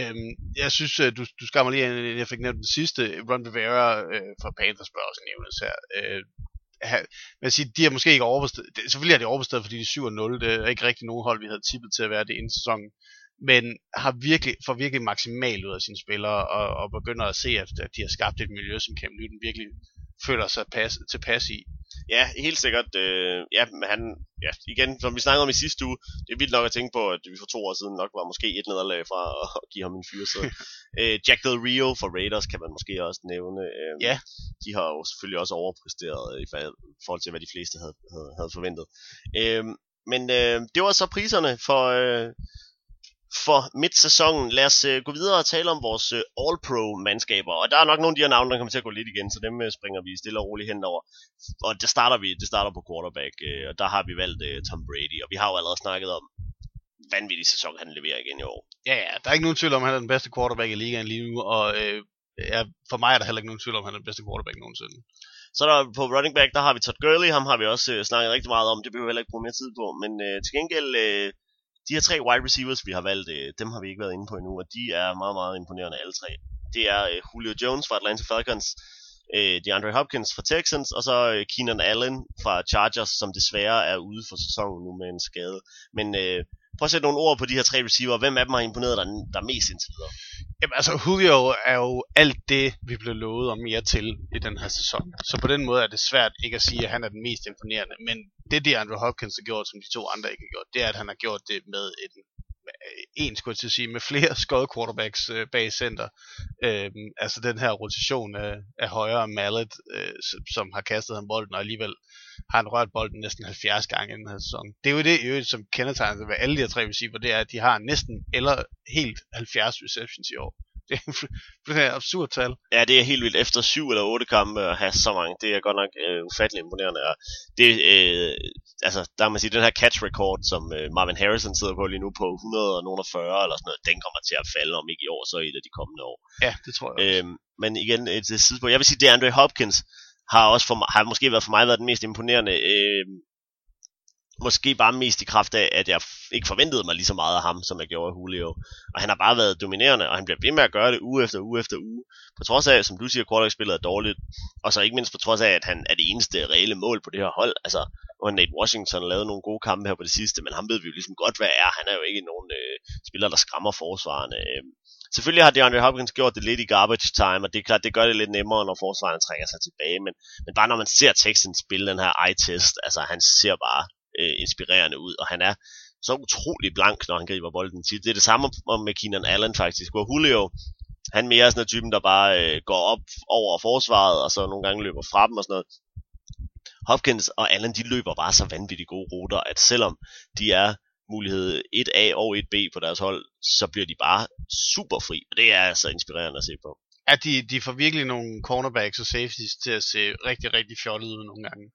Øhm, jeg synes, øh, du, du skammer lige, ind, jeg fik nævnt den sidste, Ron Rivera øh, fra Panthers bør også nævnes her. Øh, ha, sige, de har måske ikke overbestedet, selvfølgelig er de overbestedet, fordi de er 7-0, det er ikke rigtig nogen hold, vi havde tippet til at være det inden sæsonen, men har virkelig, får virkelig maksimalt ud af sine spillere, og, og begynder at se, at, at de har skabt et miljø, som Cam Newton virkelig føler sig pas, tilpas i. Ja, helt sikkert. Øh, ja, men han, ja, igen, som vi snakkede om i sidste uge, det er vildt nok at tænke på, at vi for to år siden nok var måske et nederlag fra at give ham en fyrsæde. øh, Jack Del Rio for Raiders kan man måske også nævne. Øh, ja. De har jo selvfølgelig også overpræsteret i forhold til, hvad de fleste havde, havde, havde forventet. Øh, men øh, det var så priserne for, øh, for midtsæsonen. Lad os uh, gå videre og tale om vores uh, All-Pro-mandskaber. Og der er nok nogle af de her navne, der kommer til at gå lidt igen, så dem uh, springer vi stille og roligt henover. Og det starter vi, det starter på quarterback, uh, og der har vi valgt uh, Tom Brady, og vi har jo allerede snakket om, vanvittig sæson han leverer igen i år. Ja, ja, der er ikke nogen tvivl om, at han er den bedste quarterback i ligaen lige nu, og uh, ja, for mig er der heller ikke nogen tvivl om, at han er den bedste quarterback nogensinde. Så der på running back, der har vi Todd Gurley, ham har vi også uh, snakket rigtig meget om, det behøver vi heller ikke bruge mere tid på, men uh, til gengæld... Uh, de her tre wide receivers, vi har valgt, øh, dem har vi ikke været inde på endnu, og de er meget, meget imponerende alle tre. Det er øh, Julio Jones fra Atlanta Falcons, øh, DeAndre Hopkins fra Texans, og så øh, Keenan Allen fra Chargers, som desværre er ude for sæsonen nu med en skade. Men øh, prøv at sætte nogle ord på de her tre receiver. Hvem af dem har imponeret dig der mest indtil videre? Jamen altså, Julio er jo alt det, vi blev lovet og mere til i den her sæson. Så på den måde er det svært ikke at sige, at han er den mest imponerende. Men det, det Andrew Hopkins har gjort, som de to andre ikke har gjort, det er, at han har gjort det med et en, skulle jeg til at sige, med flere skod quarterbacks øh, bag center. Øhm, altså den her rotation af, af højre Mallet, øh, som har kastet ham bolden, og alligevel har han rørt bolden næsten 70 gange i den her sæson. Det er jo det, jo, som kendetegner ved alle de her tre receiver, det er, at de har næsten eller helt 70 receptions i år. Det er et absurd tal. Ja, det er helt vildt. Efter syv eller otte kampe at have så mange, det er godt nok øh, ufattelig imponerende. Og det, øh, altså, der kan man sige, den her catch record, som øh, Marvin Harrison sidder på lige nu på 140 eller sådan noget, den kommer til at falde om ikke i år, så i de kommende år. Ja, det tror jeg også. Øhm, men igen, et tidspunkt. Jeg vil sige, det er Andre Hopkins, har også for har måske været for mig været den mest imponerende. Øh, måske bare mest i kraft af, at jeg ikke forventede mig lige så meget af ham, som jeg gjorde af Julio. Og han har bare været dominerende, og han bliver ved med at gøre det uge efter uge efter uge. På trods af, som du siger, quarterback-spillet er dårligt. Og så ikke mindst på trods af, at han er det eneste reelle mål på det her hold. Altså, og har Nate Washington lavet nogle gode kampe her på det sidste, men ham ved vi jo ligesom godt, hvad er. Han er jo ikke nogen øh, spiller, der skræmmer forsvarerne. Øh, Selvfølgelig har DeAndre Hopkins gjort det lidt i garbage time, og det er klart, det gør det lidt nemmere, når forsvaret trækker sig tilbage, men, men bare når man ser Texans spille den her eye-test, altså han ser bare øh, inspirerende ud, og han er så utrolig blank, når han griber bolden tit. Det er det samme med Keenan Allen faktisk, hvor Julio, han mere er sådan en typen, der bare øh, går op over forsvaret, og så nogle gange løber fra dem og sådan noget. Hopkins og Allen, de løber bare så vanvittigt gode ruter, at selvom de er mulighed 1A og 1B på deres hold, så bliver de bare super fri, og det er altså inspirerende at se på. Ja, de, de får virkelig nogle cornerbacks og safeties til at se rigtig, rigtig fjollet ud nogle gange.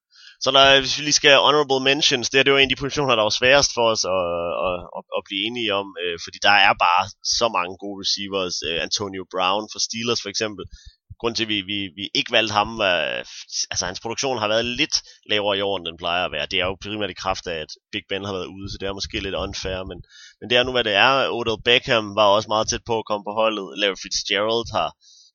Så der, hvis vi lige skal honorable mentions, det, er, det var en af de positioner, der var sværest for os at, at, at, at blive enige om, øh, fordi der er bare så mange gode receivers. Øh, Antonio Brown for Steelers for eksempel, grund til, at vi, vi, vi ikke valgte ham, var, altså hans produktion har været lidt lavere i år, end den plejer at være. Det er jo primært i kraft af, at Big Ben har været ude, så det er måske lidt unfair, men, men det er nu, hvad det er. Odell Beckham var også meget tæt på at komme på holdet. Larry Fitzgerald har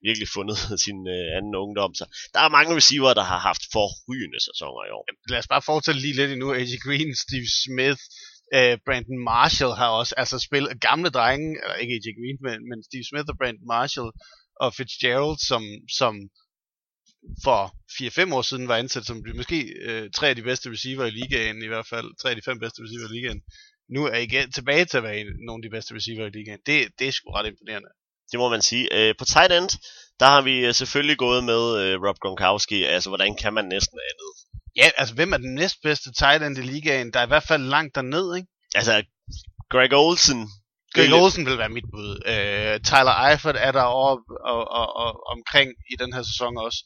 virkelig fundet sin øh, anden ungdom. Så der er mange receiver, der har haft forrygende sæsoner i år. Lad os bare fortælle lige lidt endnu. AJ Green, Steve Smith, øh, Brandon Marshall har også altså spillet gamle drenge, eller ikke AJ Green, men, men Steve Smith og Brandon Marshall og Fitzgerald, som, som for 4-5 år siden var ansat som måske uh, tre af de bedste receiver i ligaen, i hvert fald tre af de fem bedste receiver i ligaen. Nu er igen tilbage til at være nogle af de bedste receiver i ligaen. Det, det er sgu ret imponerende. Det må man sige. Øh, på tight end, der har vi øh, selvfølgelig gået med øh, Rob Gronkowski. Altså, hvordan kan man næsten andet? Ja, altså, hvem er den næstbedste tight end i ligaen? Der er i hvert fald langt derned, ikke? Altså, Greg Olsen Greg Olsen vil være mit bud. Øh, Tyler Eifert er der over og, og, og, omkring i den her sæson også.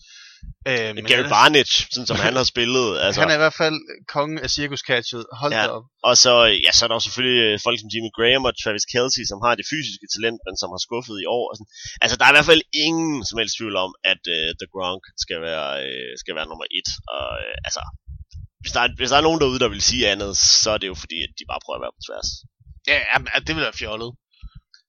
Øh, men Gary Barnage, sådan som han har spillet. Altså. Han er i hvert fald kongen af cirkuscatchet. Hold ja. op. Og så, ja, så er der også selvfølgelig øh, folk som Jimmy Graham og Travis Kelsey, som har det fysiske talent, men som har skuffet i år. Og sådan. Altså, der er i hvert fald ingen som helst tvivl om, at uh, The Gronk skal være, uh, skal være nummer et. Og uh, altså, hvis der, er, hvis der er nogen derude, der vil sige andet, så er det jo fordi, at de bare prøver at være på tværs. Ja, det vil være fjollet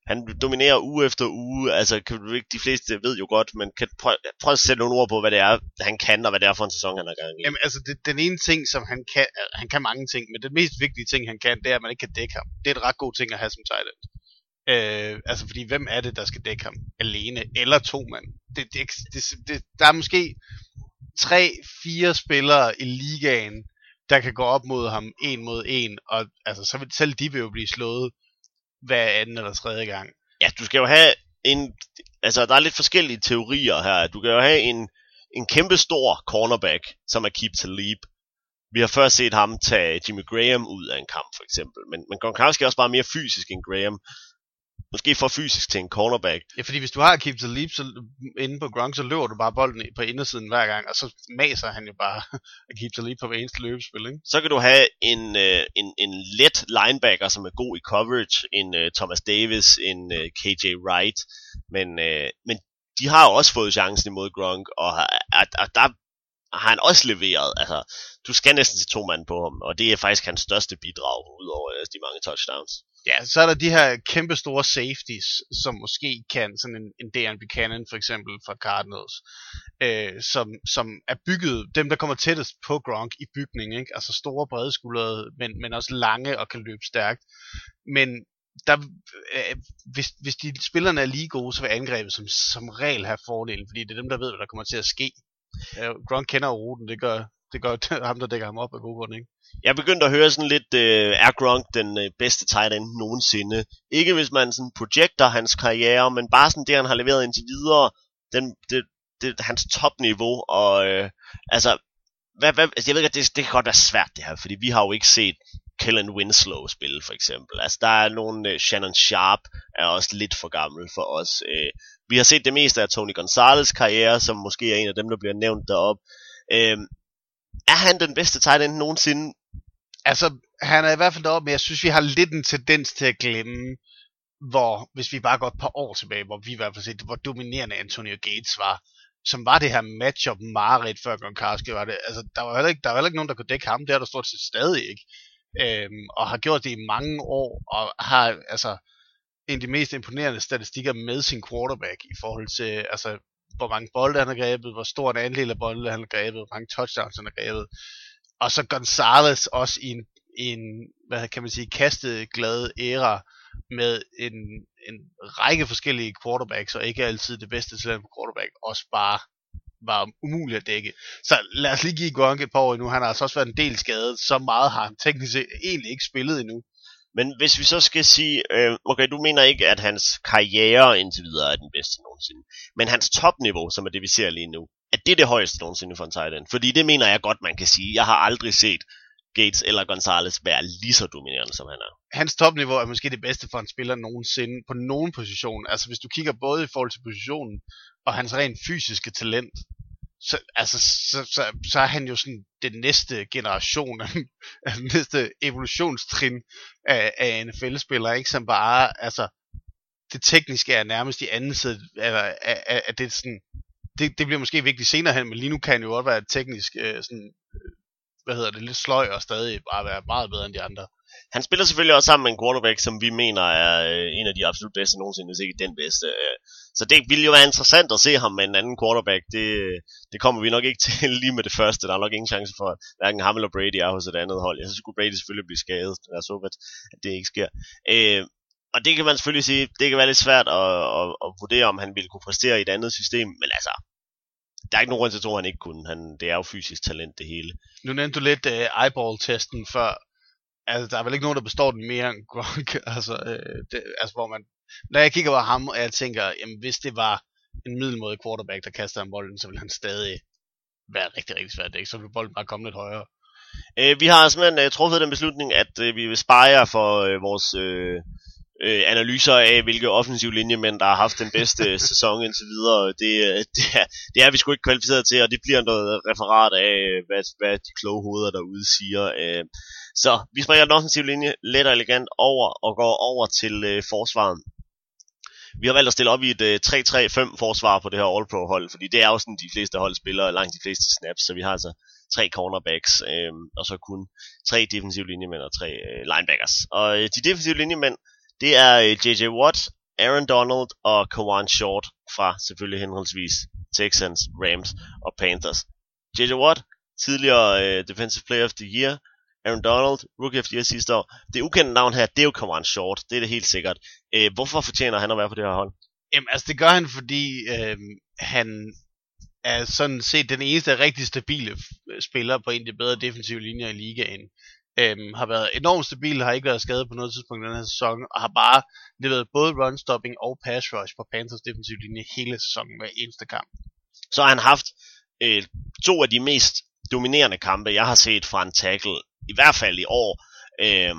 han dominerer uge efter uge, altså kan du ikke, de fleste ved jo godt, men kan prøv, prøv at sætte nogle ord på, hvad det er, han kan, og hvad det er for en sæson, han har gang i. Jamen altså, det, den ene ting, som han kan, han kan mange ting, men den mest vigtige ting, han kan, det er, at man ikke kan dække ham. Det er et ret god ting at have som tight end. Øh, altså, fordi hvem er det, der skal dække ham? Alene eller to mand? Det, det, det, det, der er måske tre, fire spillere i ligaen, der kan gå op mod ham en mod en, og altså, så vil selv de vil jo blive slået hver anden eller tredje gang. Ja, du skal jo have en... Altså, der er lidt forskellige teorier her. Du kan jo have en, en kæmpe stor cornerback, som er Keep Talib. Vi har først set ham tage Jimmy Graham ud af en kamp, for eksempel. Men, men Gronkowski er også bare mere fysisk end Graham måske for fysisk til en cornerback. Ja, fordi hvis du har Keep the Leap så, inde på Gronk, så løber du bare bolden på indersiden hver gang, og så maser han jo bare at Keep the Leap på hver eneste løbespil, ikke? Så kan du have en, uh, en, en let linebacker, som er god i coverage, en uh, Thomas Davis, en øh, KJ Wright, men, men de har jo også fået chancen imod Gronk, og, at, at der har han også leveret. Altså, du skal næsten til to mand på ham, og det er faktisk hans største bidrag, udover de mange touchdowns. Ja, så er der de her kæmpe store safeties, som måske kan, sådan en, en Darren Buchanan for eksempel fra Cardinals, øh, som, som er bygget, dem der kommer tættest på Gronk i bygning, ikke? altså store brede skuldrede, men, men også lange og kan løbe stærkt. Men der, øh, hvis, hvis de spillerne er lige gode, så vil angrebet som, som regel have fordelen, fordi det er dem, der ved, hvad der kommer til at ske. Øh, Gronk kender ruten, det gør, det gør ham, der dækker ham op af god grund, ikke? Jeg begyndte at høre sådan lidt, øh, er Gronk den øh, bedste tight end nogensinde? Ikke hvis man sådan projekter hans karriere, men bare sådan det, han har leveret indtil videre, den, det, det, hans topniveau, og øh, altså, hvad, hvad, altså jeg ved ikke, det, det kan godt være svært det her, fordi vi har jo ikke set Kellen Winslow spille for eksempel. Altså der er nogle, uh, øh, Shannon Sharp er også lidt for gammel for os. Uh, vi har set det meste af Tony Gonzalez karriere, som måske er en af dem, der bliver nævnt derop. Uh, øh, er han den bedste tight end nogensinde? Altså, han er i hvert fald deroppe, men jeg synes, vi har lidt en tendens til at glemme, hvor, hvis vi bare går et par år tilbage, hvor vi i hvert fald set, hvor dominerende Antonio Gates var, som var det her matchup Marit før Gronkowski var det. Altså, der var heller ikke, der var heller ikke nogen, der kunne dække ham, det er der stort set stadig ikke. Øhm, og har gjort det i mange år, og har altså en af de mest imponerende statistikker med sin quarterback i forhold til, altså, hvor mange bolde han har grebet, hvor stor en andel af bolde han har grebet, hvor mange touchdowns han har grebet. Og så Gonzalez også i en, i en hvad kan man sige, kastet glad æra med en, en række forskellige quarterbacks, og ikke altid det bedste talent på quarterback, også bare var umuligt at dække. Så lad os lige give Gronk et par år endnu. Han har altså også været en del skadet. Så meget har han teknisk set egentlig ikke spillet endnu. Men hvis vi så skal sige, øh, okay, du mener ikke, at hans karriere indtil videre er den bedste nogensinde, men hans topniveau, som er det, vi ser lige nu, er det det højeste nogensinde for en tight end? Fordi det mener jeg godt, man kan sige. Jeg har aldrig set Gates eller Gonzalez være lige så dominerende, som han er. Hans topniveau er måske det bedste for en spiller nogensinde på nogen position. Altså hvis du kigger både i forhold til positionen og hans rent fysiske talent, så, altså, så, så, så er han jo sådan den næste generation, af den næste evolutionstrin af, af NFL-spillere, ikke? Som bare, altså, det tekniske er nærmest i anden side, eller er, er, er det sådan, det, det bliver måske vigtigt senere hen, men lige nu kan han jo godt være teknisk øh, sådan, øh, hvad hedder det, lidt sløj og stadig bare være meget bedre end de andre. Han spiller selvfølgelig også sammen med en quarterback, som vi mener er øh, en af de absolut bedste nogensinde, hvis ikke den bedste. Øh. Så det ville jo være interessant at se ham med en anden quarterback. Det, det kommer vi nok ikke til lige med det første. Der er nok ingen chance for, at hverken ham eller Brady er hos et andet hold. Jeg synes, skulle Brady selvfølgelig blive skadet. Jeg så, at, at det ikke sker. Øh, og det kan man selvfølgelig sige, det kan være lidt svært at, at, at vurdere, om han ville kunne præstere i et andet system. Men altså, der er ikke nogen grund til at tro, at han ikke kunne. Han, det er jo fysisk talent, det hele. Nu nævnte du lidt uh, eyeball-testen før altså, der er vel ikke nogen, der består den mere end Gronk. altså, øh, det, altså, hvor man, når jeg kigger på ham, og jeg tænker, jamen, hvis det var en middelmåde quarterback, der kaster en bolden, så vil han stadig være rigtig, rigtig svært. Ikke? Så vil bolden bare komme lidt højere. Øh, vi har simpelthen uh, truffet den beslutning, at uh, vi vil spare for uh, vores uh, øh, analyser af, hvilke offensive linjemænd, der har haft den bedste sæson indtil videre. Det, øh, det, er, det er vi sgu ikke kvalificeret til, og det bliver noget referat af, hvad, hvad de kloge hoveder derude siger. Øh, så vi springer den offensive linje let og elegant over og går over til øh, forsvaret. Vi har valgt at stille op i et øh, 3-3-5 forsvar på det her All-Pro hold, fordi det er jo sådan, de fleste hold spiller langt de fleste snaps, så vi har altså tre cornerbacks, øh, og så kun tre defensive linjemænd og tre øh, linebackers. Og øh, de defensive linjemænd, det er øh, J.J. Watt, Aaron Donald og Kawan Short fra selvfølgelig henholdsvis Texans, Rams og Panthers. J.J. Watt, tidligere øh, Defensive Player of the Year, Aaron Donald, Rookie of the Year sidste år. Det ukendte navn her, det er jo Kawan Short, det er det helt sikkert. Øh, hvorfor fortjener han at være på det her hold? Jamen, altså det gør han, fordi øh, han er sådan set den eneste rigtig stabile spiller på en af de bedre defensive linjer i ligaen. Øhm, har været enormt stabil, har ikke været skadet på noget tidspunkt i den her sæson, og har bare leveret både run stopping og pass rush på Panthers defensive linje hele sæsonen hver eneste kamp. Så har han haft øh, to af de mest dominerende kampe, jeg har set fra en tackle, i hvert fald i år. Øh,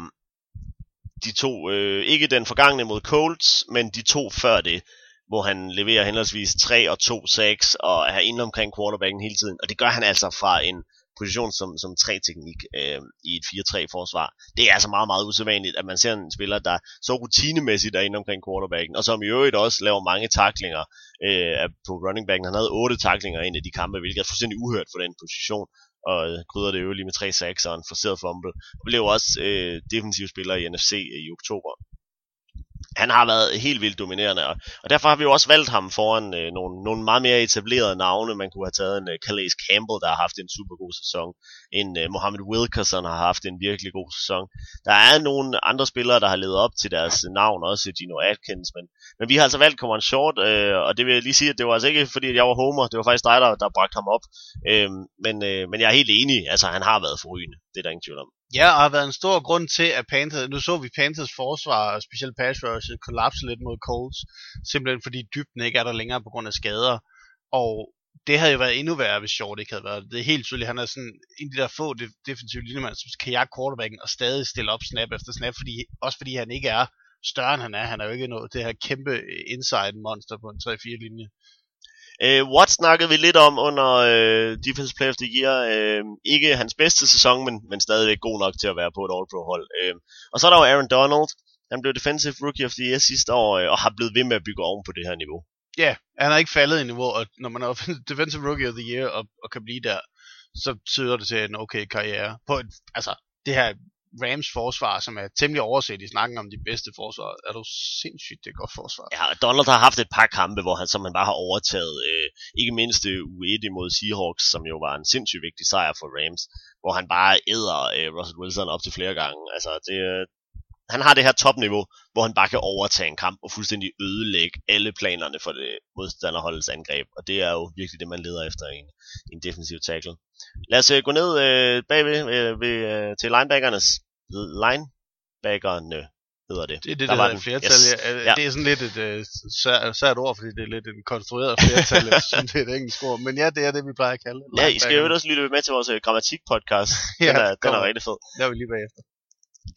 de to, øh, ikke den forgangne mod Colts, men de to før det, hvor han leverer henholdsvis 3 og 2 sacks og er inde omkring quarterbacken hele tiden. Og det gør han altså fra en position som, som 3-teknik øh, i et 4-3 forsvar. Det er altså meget, meget usædvanligt, at man ser en spiller, der så rutinemæssigt er inde omkring quarterbacken, og som i øvrigt også laver mange taklinger øh, på running backen. Han havde 8 taklinger ind i de kampe, hvilket er fuldstændig uhørt for den position og øh, krydder det jo lige med 3 sacks og en forceret fumble. Og blev også øh, defensiv spiller i NFC øh, i oktober han har været helt vildt dominerende, og, og derfor har vi jo også valgt ham foran øh, nogle, nogle meget mere etablerede navne. Man kunne have taget en øh, Calais Campbell, der har haft en super god sæson. En øh, Mohammed Wilkerson har haft en virkelig god sæson. Der er nogle andre spillere, der har levet op til deres navn, også Gino Atkins, men, men vi har altså valgt Cameron Short, øh, og det vil jeg lige sige, at det var altså ikke fordi, at jeg var homer, det var faktisk dig, der, der bragte ham op. Øh, men, øh, men jeg er helt enig, altså han har været forrygende, det er der ingen tvivl om. Ja, og har været en stor grund til, at Panthers, nu så vi Panthers forsvar, specielt pass rush, kollapse lidt mod Colts, simpelthen fordi dybden ikke er der længere på grund af skader. Og det havde jo været endnu værre, hvis Short ikke havde været det. er helt tydeligt, han er sådan en af de der få defensive linjemænd, som kan jagte quarterbacken og stadig stille op snap efter snap, fordi, også fordi han ikke er større end han er. Han er jo ikke noget, det her kæmpe inside monster på en 3-4 linje. Uh, Watt snakkede vi lidt om under øh, uh, Defense Player of the Year. Uh, ikke hans bedste sæson, men, men stadigvæk god nok til at være på et All-Pro hold. Uh, og så er der jo Aaron Donald. Han blev Defensive Rookie of the Year sidste år, uh, og har blevet ved med at bygge oven på det her niveau. Ja, yeah, han har ikke faldet i niveau, og når man er Defensive Rookie of the Year og, og kan blive der, så tyder det til en okay karriere. På et, altså, det her Rams forsvar, som er temmelig overset i snakken om de bedste forsvar. Er du sindssygt det godt forsvar? Ja, Donald har haft et par kampe, hvor han, som han bare har overtaget. Øh, ikke mindst øh, U1 imod Seahawks, som jo var en sindssygt vigtig sejr for Rams, hvor han bare æder øh, Russell Wilson op til flere gange. Altså, det, øh, han har det her topniveau, hvor han bare kan overtage en kamp og fuldstændig ødelægge alle planerne for det modstanderholdets angreb. Og det er jo virkelig det, man leder efter i en, en defensiv tackle. Lad os øh, gå ned øh, bagved øh, ved, øh, til linebackernes linebackerne hedder det. Det er det, der, der hedder flertal. Yes. Ja. Det er sådan lidt et uh, sært ord, fordi det er lidt en konstrueret flertal, synes det er et engelsk ord. Men ja, det er det, vi plejer at kalde det. Ja, I skal jo også lytte med til vores uh, grammatik-podcast. Den, ja, er, den er rigtig fed. Det er vi lige bagefter.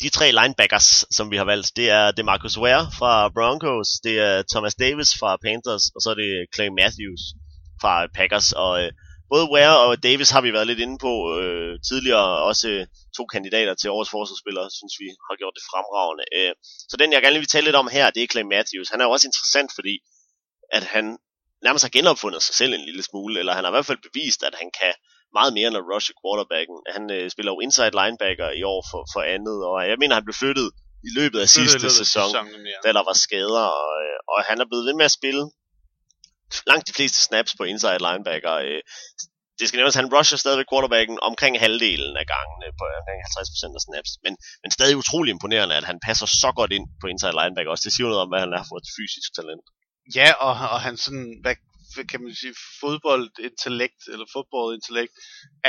De tre linebackers, som vi har valgt, det er DeMarcus Ware fra Broncos, det er Thomas Davis fra Panthers, og så er det Clay Matthews fra Packers. Og uh, både Ware og Davis har vi været lidt inde på øh, tidligere, også øh, to kandidater til årets forsvarsspillere, synes vi har gjort det fremragende. Øh, så den jeg gerne vil tale lidt om her, det er Clay Matthews. Han er jo også interessant, fordi at han nærmest har genopfundet sig selv en lille smule, eller han har i hvert fald bevist, at han kan meget mere end at rushe quarterbacken. Han øh, spiller jo inside linebacker i år for, for andet, og jeg mener, han blev flyttet i løbet af sidste sæson, sæson ja. da der var skader, og, øh, og han er blevet ved med at spille langt de fleste snaps på inside linebacker. Øh, det skal nævnes, at han rusher stadigvæk quarterbacken omkring halvdelen af gangene, på omkring 50% af snaps, men, men stadig utrolig imponerende, at han passer så godt ind på inside linebacker også. Det siger noget om, hvad han har for et fysisk talent. Ja, og, og han sådan, hvad kan man sige, fodboldintellekt, eller fodboldintellekt,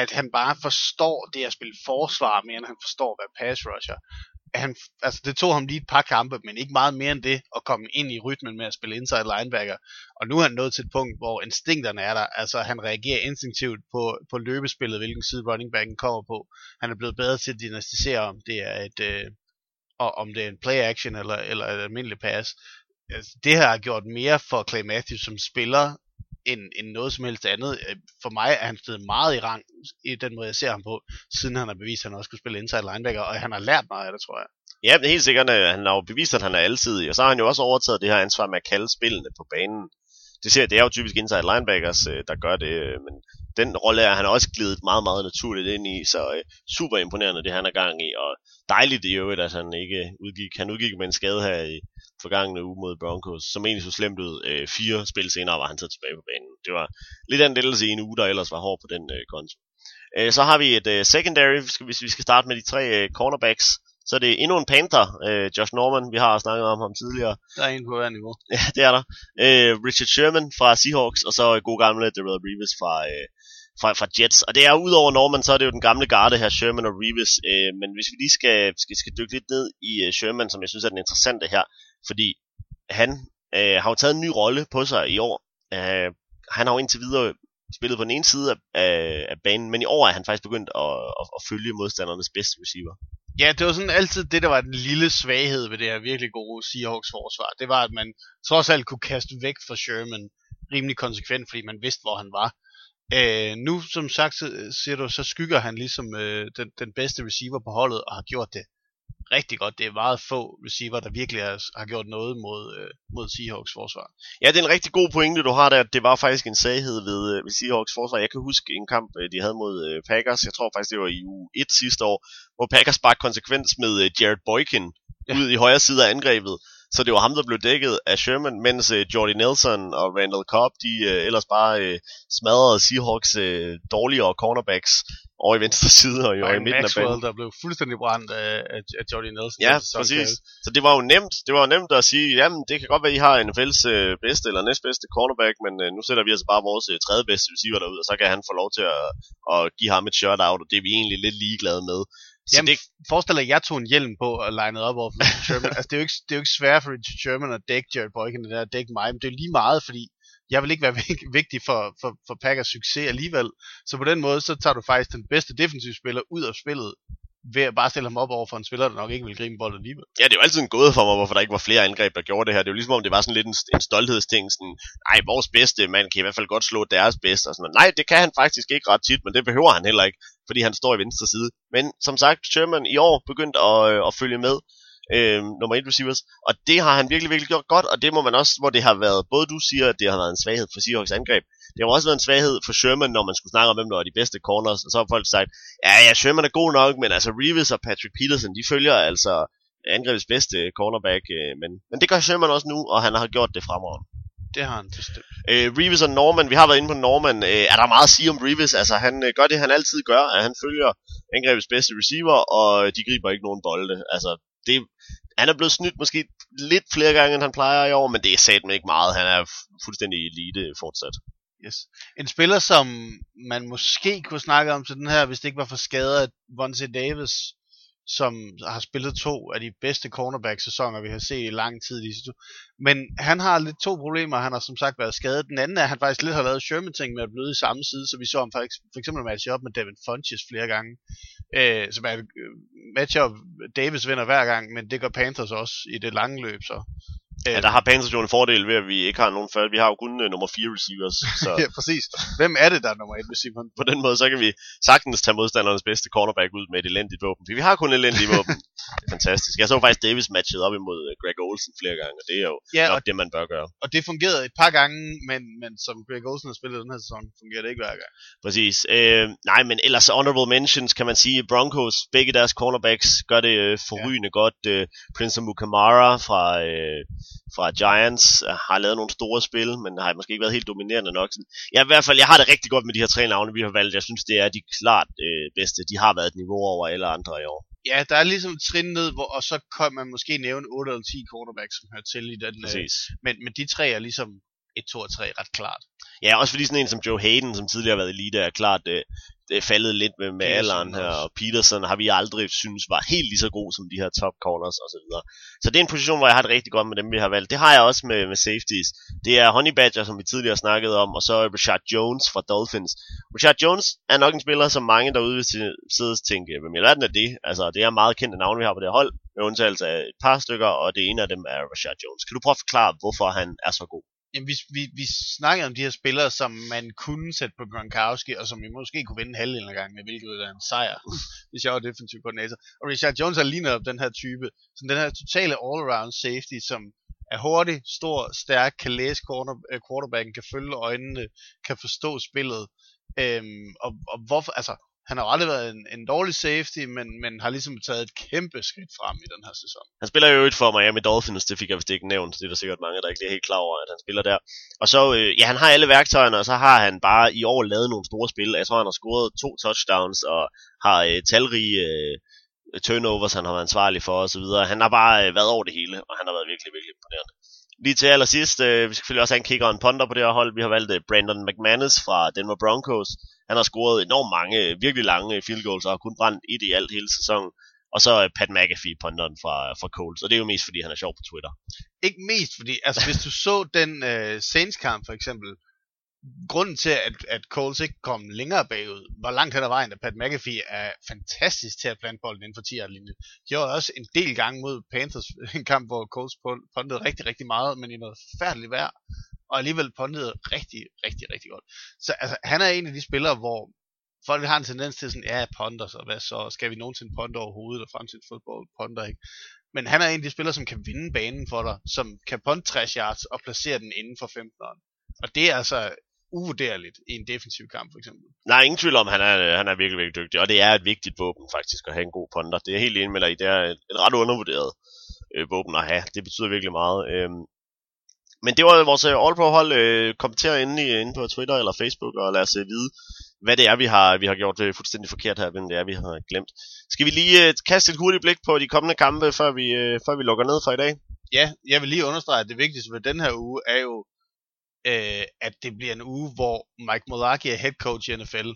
at han bare forstår det at spille forsvar, mere end han forstår at være pass rusher han, altså det tog ham lige et par kampe, men ikke meget mere end det, at komme ind i rytmen med at spille inside linebacker. Og nu er han nået til et punkt, hvor instinkterne er der. Altså han reagerer instinktivt på, på løbespillet, hvilken side running backen kommer på. Han er blevet bedre til at dynastisere, om det er et, øh, og om det er en play action eller, eller et almindeligt pass. Altså, det her har gjort mere for Clay Matthews som spiller, end, end noget som helst andet. Øh, for mig er han stedet meget i rang i den måde, jeg ser ham på, siden han har bevist, at han også kunne spille inside linebacker, og han har lært meget af det, tror jeg. Ja, det er helt sikkert. Øh, han har jo bevist, at han er alsidig, og så har han jo også overtaget det her ansvar med at kalde spillene på banen. Det, ser, det er jo typisk inside linebackers, øh, der gør det, øh, men den rolle er han også glidet meget, meget naturligt ind i, så øh, super imponerende det han er gang i, og dejligt i øvrigt, at han ikke udgik, han udgik med en skade her i forgangne uge mod Broncos, som egentlig så slemt ud. Øh, fire spil senere var han taget tilbage på banen. Det var lidt af en lettelse i en uge, der ellers var hård på den øh, konto. Øh, så har vi et øh, secondary, hvis vi skal starte med de tre øh, cornerbacks. Så er det endnu en Panther, øh, Josh Norman, vi har snakket om ham tidligere. Der er en på hver niveau. Ja, det er der. Øh, Richard Sherman fra Seahawks, og så øh, god gamle Darrell Reeves fra, øh, fra, fra Jets. Og det er udover Norman, så er det jo den gamle garde her, Sherman og Reeves. Øh, men hvis vi lige skal, skal, skal dykke lidt ned i øh, Sherman, som jeg synes er den interessante her, fordi han øh, har jo taget en ny rolle på sig i år. Øh, han har jo indtil videre spillet på den ene side af, af, af banen, men i år er han faktisk begyndt at, at, at følge modstandernes bedste receiver. Ja, det var sådan altid det, der var den lille svaghed ved det her virkelig gode Seahawks forsvar. Det var, at man trods alt kunne kaste væk fra Sherman rimelig konsekvent, fordi man vidste, hvor han var. Øh, nu, som sagt, så- øh, siger du, så skygger han ligesom øh, den, den bedste receiver på holdet, og har gjort det rigtig godt. Det er meget få receiver, der virkelig har, har gjort noget mod, øh, mod Seahawks forsvar. Ja, det er en rigtig god pointe, du har der. Det var faktisk en svaghed ved, øh, ved Seahawks forsvar. Jeg kan huske en kamp, øh, de havde mod øh, Packers. Jeg tror faktisk, det var i uge 1 sidste år, hvor Packers bare konsekvens med øh, Jared Boykin ja. ud i højre side af angrebet. Så det var ham, der blev dækket af Sherman, mens øh, Jordy Nelson og Randall Cobb, de øh, ellers bare øh, smadrede Seahawks øh, dårligere cornerbacks over i venstre side og, og i midten af Maxwell, banen. der blev fuldstændig brændt af, af, af Jordy Nelson. Ja, præcis. kan jeg- Så det var jo nemt. Det var jo nemt at sige, jamen det kan godt være, I har NFL's øh, bedste eller næstbedste cornerback, men øh, nu sætter vi altså bare vores øh, tredje bedste receiver derud, og så kan han få lov til at, at give ham et shutout, og det er vi egentlig lidt ligeglade med. Så Jamen, det, forestil dig, at jeg tog en hjelm på og legnede op over for Richard Sherman. altså, det er, jo ikke, det er jo ikke svært for Richard Sherman at dække Jared Boykin, det der at dække mig, men det er jo lige meget, fordi jeg vil ikke være vigtig for, for, for Packers succes alligevel. Så på den måde, så tager du faktisk den bedste defensive spiller ud af spillet, ved at bare stille ham op over for en spiller, der nok ikke vil gribe bolden alligevel. ja, det er jo altid en gåde for mig, hvorfor der ikke var flere angreb, der gjorde det her. Det er jo ligesom om, det var sådan lidt en, en stolthedsting. Sådan, nej, vores bedste mand kan i hvert fald godt slå deres bedste. Og sådan, nej, det kan han faktisk ikke ret tit, men det behøver han heller ikke, fordi han står i venstre side. Men som sagt, Sherman i år begyndte at, øh, at følge med øh, nummer 1 receivers, og det har han virkelig, virkelig gjort godt, og det må man også, hvor det har været, både du siger, at det har været en svaghed for Seahawks angreb, det har også været en svaghed for Sherman, når man skulle snakke om, hvem der var de bedste corners, og så har folk sagt, ja, ja, Sherman er god nok, men altså Reeves og Patrick Peterson, de følger altså angrebets bedste cornerback, øh, men, men det gør Sherman også nu, og han har gjort det fremragende. Det har han bestemt. Øh, Reeves og Norman, vi har været inde på Norman. Øh, er der meget at sige om Reeves? Altså, han øh, gør det, han altid gør, at han følger angrebets bedste receiver, og de griber ikke nogen bolde. Altså, det, han er blevet snydt måske lidt flere gange, end han plejer i år, men det er satme ikke meget. Han er fuldstændig elite fortsat. Yes. En spiller, som man måske kunne snakke om til den her, hvis det ikke var for skader, at Vontae Davis, som har spillet to af de bedste cornerback-sæsoner, vi har set i lang tid. Men han har lidt to problemer. Han har som sagt været skadet. Den anden er, at han faktisk lidt har lavet Sherman-ting med at blive i samme side, så vi så ham faktisk for eksempel matche op med Devin Funches flere gange. Øh, som er øh, matcher Davis vinder hver gang, men det gør Panthers også i det lange løb. Så. Ja, der har Panthers jo en fordel ved, at vi ikke har nogen før. Vi har jo kun uh, nummer 4 receivers, så ja, præcis. Hvem er det, der er nummer et receiver? på den måde, så kan vi sagtens tage modstandernes bedste cornerback ud med et elendigt våben. For vi har kun elendige våben. Det er fantastisk. Jeg så faktisk Davis matchet op imod øh, Greg Olsen flere gange, og det er jo Ja, nok og, det, man bør gøre. og det fungerede et par gange, men, men som Greg Olsen har spillet den her sæson, fungerer det ikke hver gang. Præcis. Øh, nej, men ellers honorable mentions kan man sige. Broncos, begge deres cornerbacks, gør det øh, forrygende ja. godt. Øh, Prince Mukamara fra, øh, fra Giants øh, har lavet nogle store spil, men har måske ikke været helt dominerende nok. Ja, i hvert fald, jeg har det rigtig godt med de her tre navne, vi har valgt. Jeg synes, det er de klart øh, bedste. De har været et niveau over alle andre i år. Ja, der er ligesom et trin ned, hvor, og så kan man måske nævne 8 eller 10 quarterbacks, som hører til i den. Øh, Præcis. men, men de tre er ligesom 1, 2 og 3 ret klart. Ja, også fordi sådan en som Joe Hayden, som tidligere har været elite, er klart øh, det er faldet lidt med, med Peterson alderen her, også. og Peterson har vi aldrig synes var helt lige så god som de her top corners og så videre. Så det er en position, hvor jeg har det rigtig godt med dem, vi har valgt. Det har jeg også med, med safeties. Det er Honey Badger, som vi tidligere snakkede om, og så Richard Jones fra Dolphins. Richard Jones er nok en spiller, som mange derude vil si- sidde og tænke, hvem i verden er det? Altså, det er meget kendte navne, vi har på det hold. med undtagelse af et par stykker, og det ene af dem er Rashad Jones. Kan du prøve at forklare, hvorfor han er så god? Jamen, vi, vi, vi snakker om de her spillere, som man kunne sætte på Gronkowski, og som vi måske kunne vinde halvdelen af gangen, hvilket er en sejr, hvis jeg var defensiv koordinator. Og Richard Jones er lige op den her type. Så den her totale all-around safety, som er hurtig, stor, stærk, kan læse corner, øh, quarterbacken, kan følge øjnene, kan forstå spillet. Øhm, og, og hvorfor, altså, han har jo aldrig været en, en dårlig safety, men, men har ligesom taget et kæmpe skridt frem i den her sæson. Han spiller jo et for Miami Dolphins, det fik jeg vist ikke nævnt. Det er der sikkert mange, der ikke er helt klar over, at han spiller der. Og så, øh, ja, han har alle værktøjerne, og så har han bare i år lavet nogle store spil. Jeg tror, han har scoret to touchdowns, og har øh, talrige øh, turnovers, han har været ansvarlig for osv. Han har bare øh, været over det hele, og han har været virkelig, virkelig imponerende. Lige til allersidst, øh, vi skal selvfølgelig også have en kicker og en ponder på det her hold. Vi har valgt øh, Brandon McManus fra Denver Broncos. Han har scoret enormt mange, øh, virkelig lange øh, field goals, og har kun brændt et i alt hele sæsonen. Og så øh, Pat McAfee, ponderen fra, fra Coles, Og det er jo mest, fordi han er sjov på Twitter. Ikke mest, fordi altså, hvis du så den øh, Saints-kamp for eksempel, grunden til, at, at Coles ikke kom længere bagud, var langt hen ad vejen, at Pat McAfee er fantastisk til at plante bolden inden for 10 linje. De også en del gange mod Panthers, en kamp, hvor Coles pondede rigtig, rigtig meget, men i noget forfærdeligt vejr, og alligevel pondede rigtig, rigtig, rigtig godt. Så altså, han er en af de spillere, hvor folk har en tendens til sådan, ja, ponder, så hvad så, skal vi nogensinde ponde overhovedet, og fremtidens fodbold ponder ikke. Men han er en af de spillere, som kan vinde banen for dig, som kan ponde 60 yards og placere den inden for 15'eren. Og det er altså uvurderligt i en defensiv kamp, for eksempel. Nej, ingen tvivl om, han er, han er virkelig, virkelig dygtig, og det er et vigtigt våben faktisk at have en god ponder. Det er helt enig med dig det er et, et ret undervurderet øh, våben at have. Det betyder virkelig meget. Øhm, men det var vores øh, All-Pro hold. Øh, kommenter inde, i, inde på Twitter eller Facebook, og lad os øh, vide, hvad det er, vi har, vi har gjort det fuldstændig forkert her, hvem det er, vi har glemt. Skal vi lige øh, kaste et hurtigt blik på de kommende kampe, før vi, øh, før vi lukker ned for i dag? Ja, jeg vil lige understrege, at det vigtigste ved den her uge er jo øh, at det bliver en uge, hvor Mike Mularkey er head coach i NFL,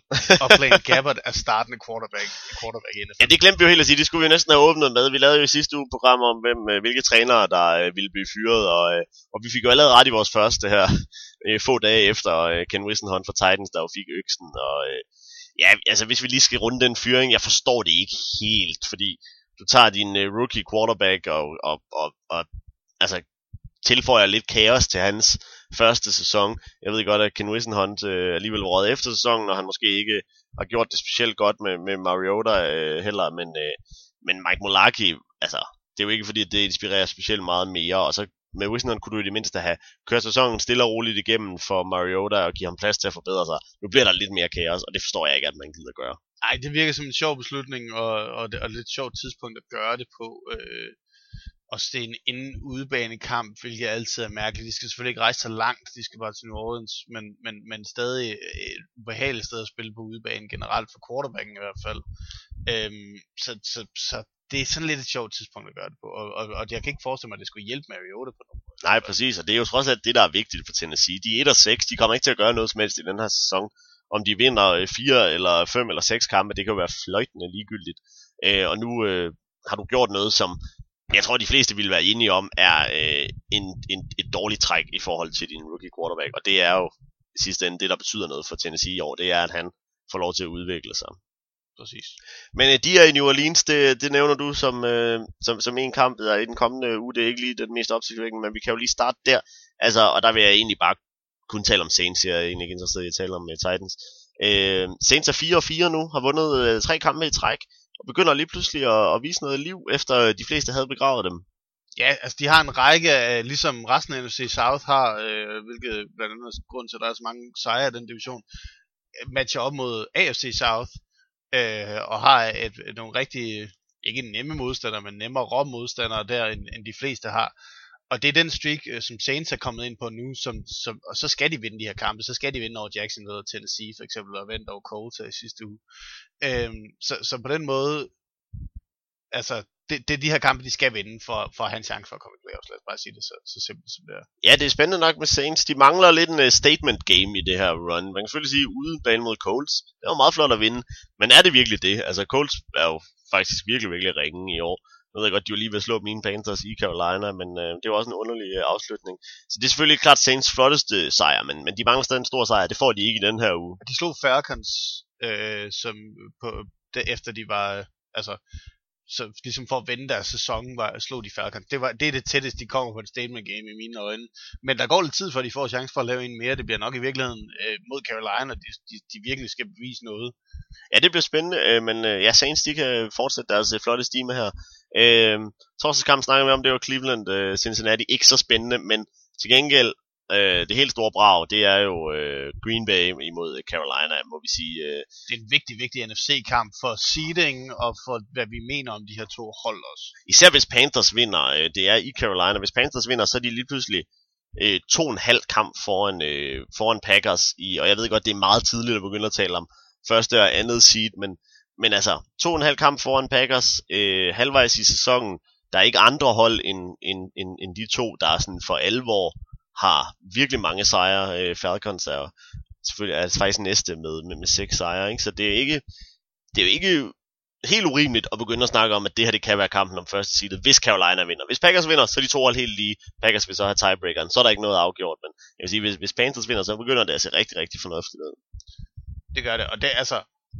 og Blaine Gabbert er startende quarterback, quarterback i NFL. Ja, det glemte vi jo helt at sige. Det skulle vi næsten have åbnet med. Vi lavede jo i sidste uge program om, hvem, øh, hvilke trænere, der øh, ville blive fyret, og, øh, og vi fik jo allerede ret i vores første her, få dage efter Ken Wissenhorn fra Titans, der jo fik øksen. Og, ja, altså hvis vi lige skal runde den fyring, jeg forstår det ikke helt, fordi du tager din rookie quarterback og, og, og, og altså tilføjer lidt kaos til hans første sæson. Jeg ved godt, at Ken Whisenhunt øh, alligevel var råd efter sæsonen, og han måske ikke har gjort det specielt godt med, med Mariota øh, heller, men, øh, men Mike Mularkey, altså, det er jo ikke fordi, at det inspirerer specielt meget mere, og så med Whisenhunt kunne du i det mindste have kørt sæsonen stille og roligt igennem for Mariota og give ham plads til at forbedre sig. Nu bliver der lidt mere kaos, og det forstår jeg ikke, at man gider gøre. Nej, det virker som en sjov beslutning, og, og, det, og et lidt sjovt tidspunkt at gøre det på. Øh, og det er en inden udebanekamp, hvilket altid er mærkeligt. De skal selvfølgelig ikke rejse så langt, de skal bare til New Orleans, men, men, men stadig øh, et ubehageligt sted at spille på udebane, generelt for quarterbacken i hvert fald. Øhm, så, så, så det er sådan lidt et sjovt tidspunkt at gøre det på, og, og, og jeg kan ikke forestille mig, at det skulle hjælpe Mariota på nogen måde. Nej, præcis, og det er jo trods alt det, der er vigtigt for Tennessee. De er 1 og 6, de kommer ikke til at gøre noget som helst i den her sæson. Om de vinder øh, 4 eller 5 eller 6 kampe, det kan jo være fløjtende ligegyldigt. Øh, og nu øh, har du gjort noget, som jeg tror, de fleste vil være enige om, er øh, en, en, et dårligt træk i forhold til din rookie quarterback. Og det er jo i sidste ende det, der betyder noget for Tennessee i år. Det er, at han får lov til at udvikle sig. Præcis. Men øh, de er i New Orleans, det, det nævner du som, øh, som, som en kamp der i den kommende uge. Det er ikke lige den mest opsigtsvækkende, men vi kan jo lige starte der. Altså, og der vil jeg egentlig bare kun tale om Saints. Jeg er egentlig ikke interesseret i at tale om uh, Titans. Øh, Saints er 4-4 nu, har vundet øh, tre kampe i træk og begynder lige pludselig at, at vise noget liv, efter øh, de fleste havde begravet dem. Ja, altså de har en række af, ligesom resten af NFC South har, øh, hvilket blandt andet er grund til, at der er så mange sejre i den division, øh, matcher op mod AFC South, øh, og har et, et, nogle rigtig, ikke nemme modstandere, men nemmere modstandere der, end, end de fleste har. Og det er den streak, øh, som Saints er kommet ind på nu, som, som, og så skal de vinde de her kampe. Så skal de vinde over Jacksonville og Tennessee for eksempel, og vinde over Colts i sidste uge. Øhm, så, så på den måde, altså, det, det er de her kampe, de skal vinde for, for at have en chance for at komme i playoffs. Lad os bare sige det så, så simpelt som det er. Ja, det er spændende nok med Saints. De mangler lidt en uh, statement game i det her run. Man kan selvfølgelig sige, uden bane mod Colts, det var meget flot at vinde. Men er det virkelig det? Altså, Colts er jo faktisk virkelig, virkelig ringe i år. Jeg ved godt, de var lige ved at slå mine Panthers i Carolina, men øh, det var også en underlig øh, afslutning. Så det er selvfølgelig klart Saints flotteste sejr, men, men de mangler stadig en stor sejr. Det får de ikke i den her uge. De slog Falcons, øh, som på, efter de var, altså, så ligesom for at vende deres sæson, var, slog de Falcons. Det, var, det er det tætteste, de kommer på et statement game i mine øjne. Men der går lidt tid, før de får chance for at lave en mere. Det bliver nok i virkeligheden øh, mod Carolina, de, de, de virkelig skal bevise noget. Ja, det bliver spændende, øh, men øh, ja, Saints de kan fortsætte deres øh, flotte stime her. Øh, torsdagskamp snakker vi om, det var Cleveland, øh, Cincinnati, ikke så spændende, men til gengæld Øh, det helt store brag, det er jo øh, Green Bay imod Carolina, må vi sige. Øh. Det er en vigtig, vigtig NFC-kamp for seeding og for, hvad vi mener om de her to hold også. Især hvis Panthers vinder, øh, det er i Carolina. Hvis Panthers vinder, så er de lige pludselig øh, to og en halv kamp foran, øh, foran Packers. I, og jeg ved godt, det er meget tidligt at begynde at tale om første og andet seed, men, men altså, to og en halv kamp foran Packers øh, halvvejs i sæsonen. Der er ikke andre hold end, end, end, end de to, der er sådan for alvor har virkelig mange sejre. Øh, Falcons er selvfølgelig er faktisk næste med, med, med seks sejre, ikke? så det er ikke det er jo ikke helt urimeligt at begynde at snakke om, at det her det kan være kampen om første seedet, hvis Carolina vinder. Hvis Packers vinder, så er de to hold helt lige. Packers vil så have tiebreakeren, så er der ikke noget afgjort, men jeg vil sige, hvis, hvis Panthers vinder, så begynder det at se rigtig, rigtig fornuftigt ud. Det gør det, og det altså,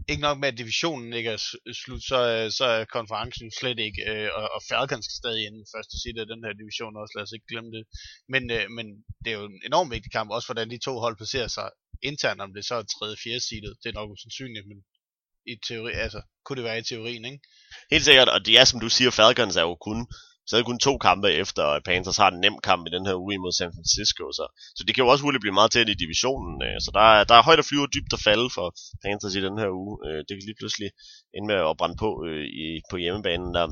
ikke nok med, at divisionen ikke er slut, så, så er konferencen slet ikke, øh, og, og Falcons skal stadig inden første side af den her division også, lad os ikke glemme det. Men, øh, men det er jo en enormt vigtig kamp, også hvordan de to hold placerer sig internt, om det så er tredje, fjerde side, det er nok usandsynligt, men i teori, altså, kunne det være i teorien, ikke? Helt sikkert, og det er som du siger, Falcons er jo kun så er det kun to kampe efter, og Panthers har en nem kamp i den her uge imod San Francisco. Så, så det kan jo også hurtigt blive meget tæt i divisionen. Øh, så der er, der er højt at flyve og dybt at falde for Panthers i den her uge. Øh, det kan lige pludselig ende med at brænde på øh, i, på hjemmebanen der.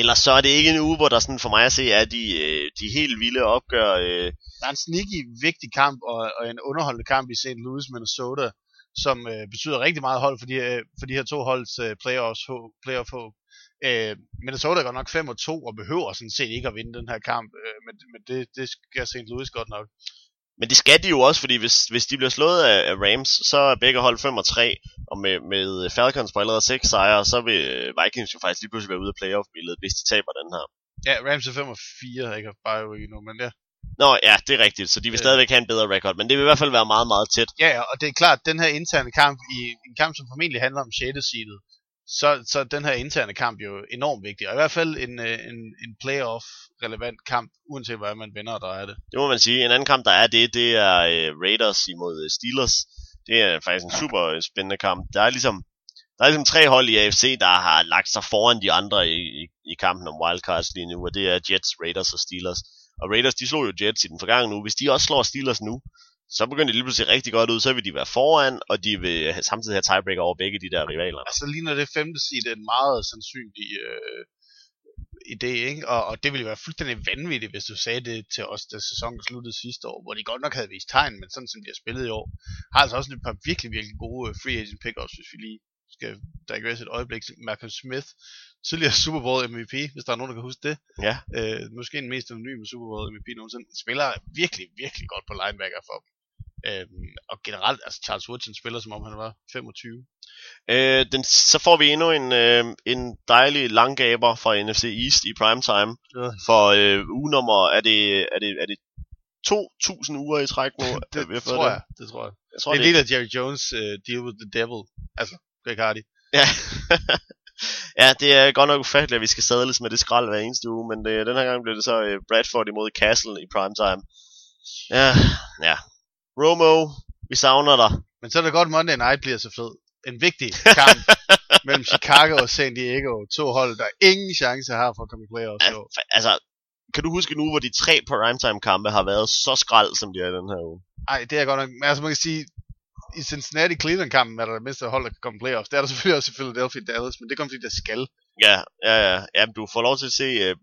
Ellers så er det ikke en uge, hvor der sådan for mig at se er de, øh, de helt vilde opgør. Øh. Der er en sneaky vigtig kamp og, og en underholdende kamp i St. Louis, Minnesota, som øh, betyder rigtig meget hold for de, øh, for de her to holds øh, playoffs, playoff håb. Øh, Minnesota er godt nok 5 og 2 og behøver sådan set ikke at vinde den her kamp, øh, men, men det, det skal St. Louis godt nok. Men det skal de jo også, fordi hvis, hvis de bliver slået af, af Rams, så er begge hold 5 og 3, og med, med Falcons på allerede 6 sejre, så vil Vikings jo faktisk lige pludselig være ude af playoff-billedet, hvis de taber den her. Ja, Rams er 5 og 4, ikke bare jo nu, men ja. Nå, ja, det er rigtigt, så de vil stadigvæk have en bedre record, men det vil i hvert fald være meget, meget tæt. Ja, og det er klart, at den her interne kamp, i en kamp, som formentlig handler om 6. seedet, så, så den her interne kamp jo enormt vigtig, og i hvert fald en, øh, en, en playoff-relevant kamp, uanset hvad man vinder, der er det. Det må man sige. En anden kamp, der er det, det er øh, Raiders imod øh, Steelers. Det er faktisk en super spændende kamp. Der er ligesom der er ligesom tre hold i AFC, der har lagt sig foran de andre i, i, i kampen om wildcards lige nu, og det er Jets, Raiders og Steelers. Og Raiders, de slog jo Jets i den forgangne uge. Hvis de også slår Steelers nu, så begynder det lige pludselig rigtig godt ud, så vil de være foran, og de vil samtidig have tiebreaker over begge de der rivaler. Altså ligner det femte seed en meget sandsynlig øh, idé, ikke? Og, og det ville være fuldstændig vanvittigt, hvis du sagde det til os, da sæsonen sluttede sidste år, hvor de godt nok havde vist tegn, men sådan som de har spillet i år, har altså også et par virkelig, virkelig gode øh, free agent pickups, hvis vi lige skal digress et øjeblik. Malcolm Smith, tidligere Super Bowl MVP, hvis der er nogen, der kan huske det. Ja. Øh, måske en mest anonyme Super Bowl MVP nogensinde. Spiller virkelig, virkelig godt på linebacker for dem. Øhm, og generelt, altså Charles Woodson spiller som om han var 25. Øh, den, så får vi endnu en, øh, en dejlig langgaber fra NFC East i primetime. Ja. For øh, ugenummer, er det, er det, er det 2.000 uger i træk nu? det, det tror jeg, det tror jeg. jeg tror, det er en del af Jerry Jones uh, Deal with the Devil. Altså, Greg Hardy. Ja. ja, det er godt nok ufatteligt, at vi skal sadles med det skrald hver eneste uge, men det, den her gang blev det så uh, Bradford imod Castle i primetime. Ja, ja, Romo, vi savner dig. Men så er det godt, Monday Night bliver så fed. En vigtig kamp mellem Chicago og San Diego. To hold, der ingen chance har for at komme i playoffs. Ja, altså, kan du huske nu, hvor de tre primetime kampe har været så skrald, som de er i den her uge? Nej, det er godt nok. Men altså, man kan sige, i Cincinnati Cleveland kampen er der det mindste hold, der kan komme i playoffs. Det er der selvfølgelig også i Philadelphia Dallas, men det kommer fordi, der skal. Ja, ja, ja. ja du får lov til at se uh,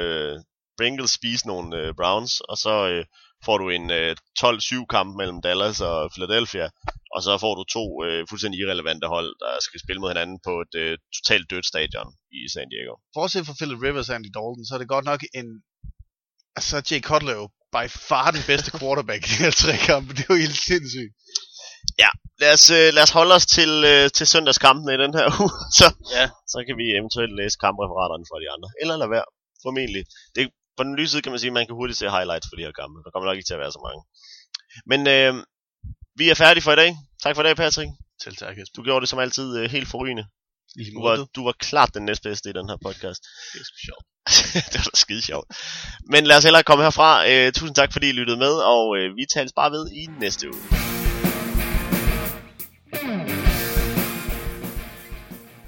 uh, Bengals spise nogle uh, Browns, og så uh, får du en øh, 12-7 kamp mellem Dallas og Philadelphia, og så får du to øh, fuldstændig irrelevante hold, der skal spille mod hinanden på et øh, totalt dødt stadion i San Diego. Fortset for Philip Rivers og Andy Dalton, så er det godt nok en... Altså, Jay Cutler jo by far den bedste quarterback i de her tre kampe. Det er jo helt sindssygt. Ja, lad os, øh, lad os holde os til, øh, til søndagskampen i den her uge, så, ja. så kan vi eventuelt læse kampreferaterne fra de andre. Eller lade være, formentlig. Det på den lyse side kan man sige, at man kan hurtigt se highlights for de her kampe. Der kommer nok ikke til at være så mange. Men øh, vi er færdige for i dag. Tak for i dag, Patrick. Selv tak, Du gjorde det som altid øh, helt forrygende. Du var, du var klart den næstbedste i den her podcast. Det er sjovt. det var da skide sjovt. Men lad os hellere komme herfra. Øh, tusind tak, fordi I lyttede med, og øh, vi tales bare ved i næste uge. Mm.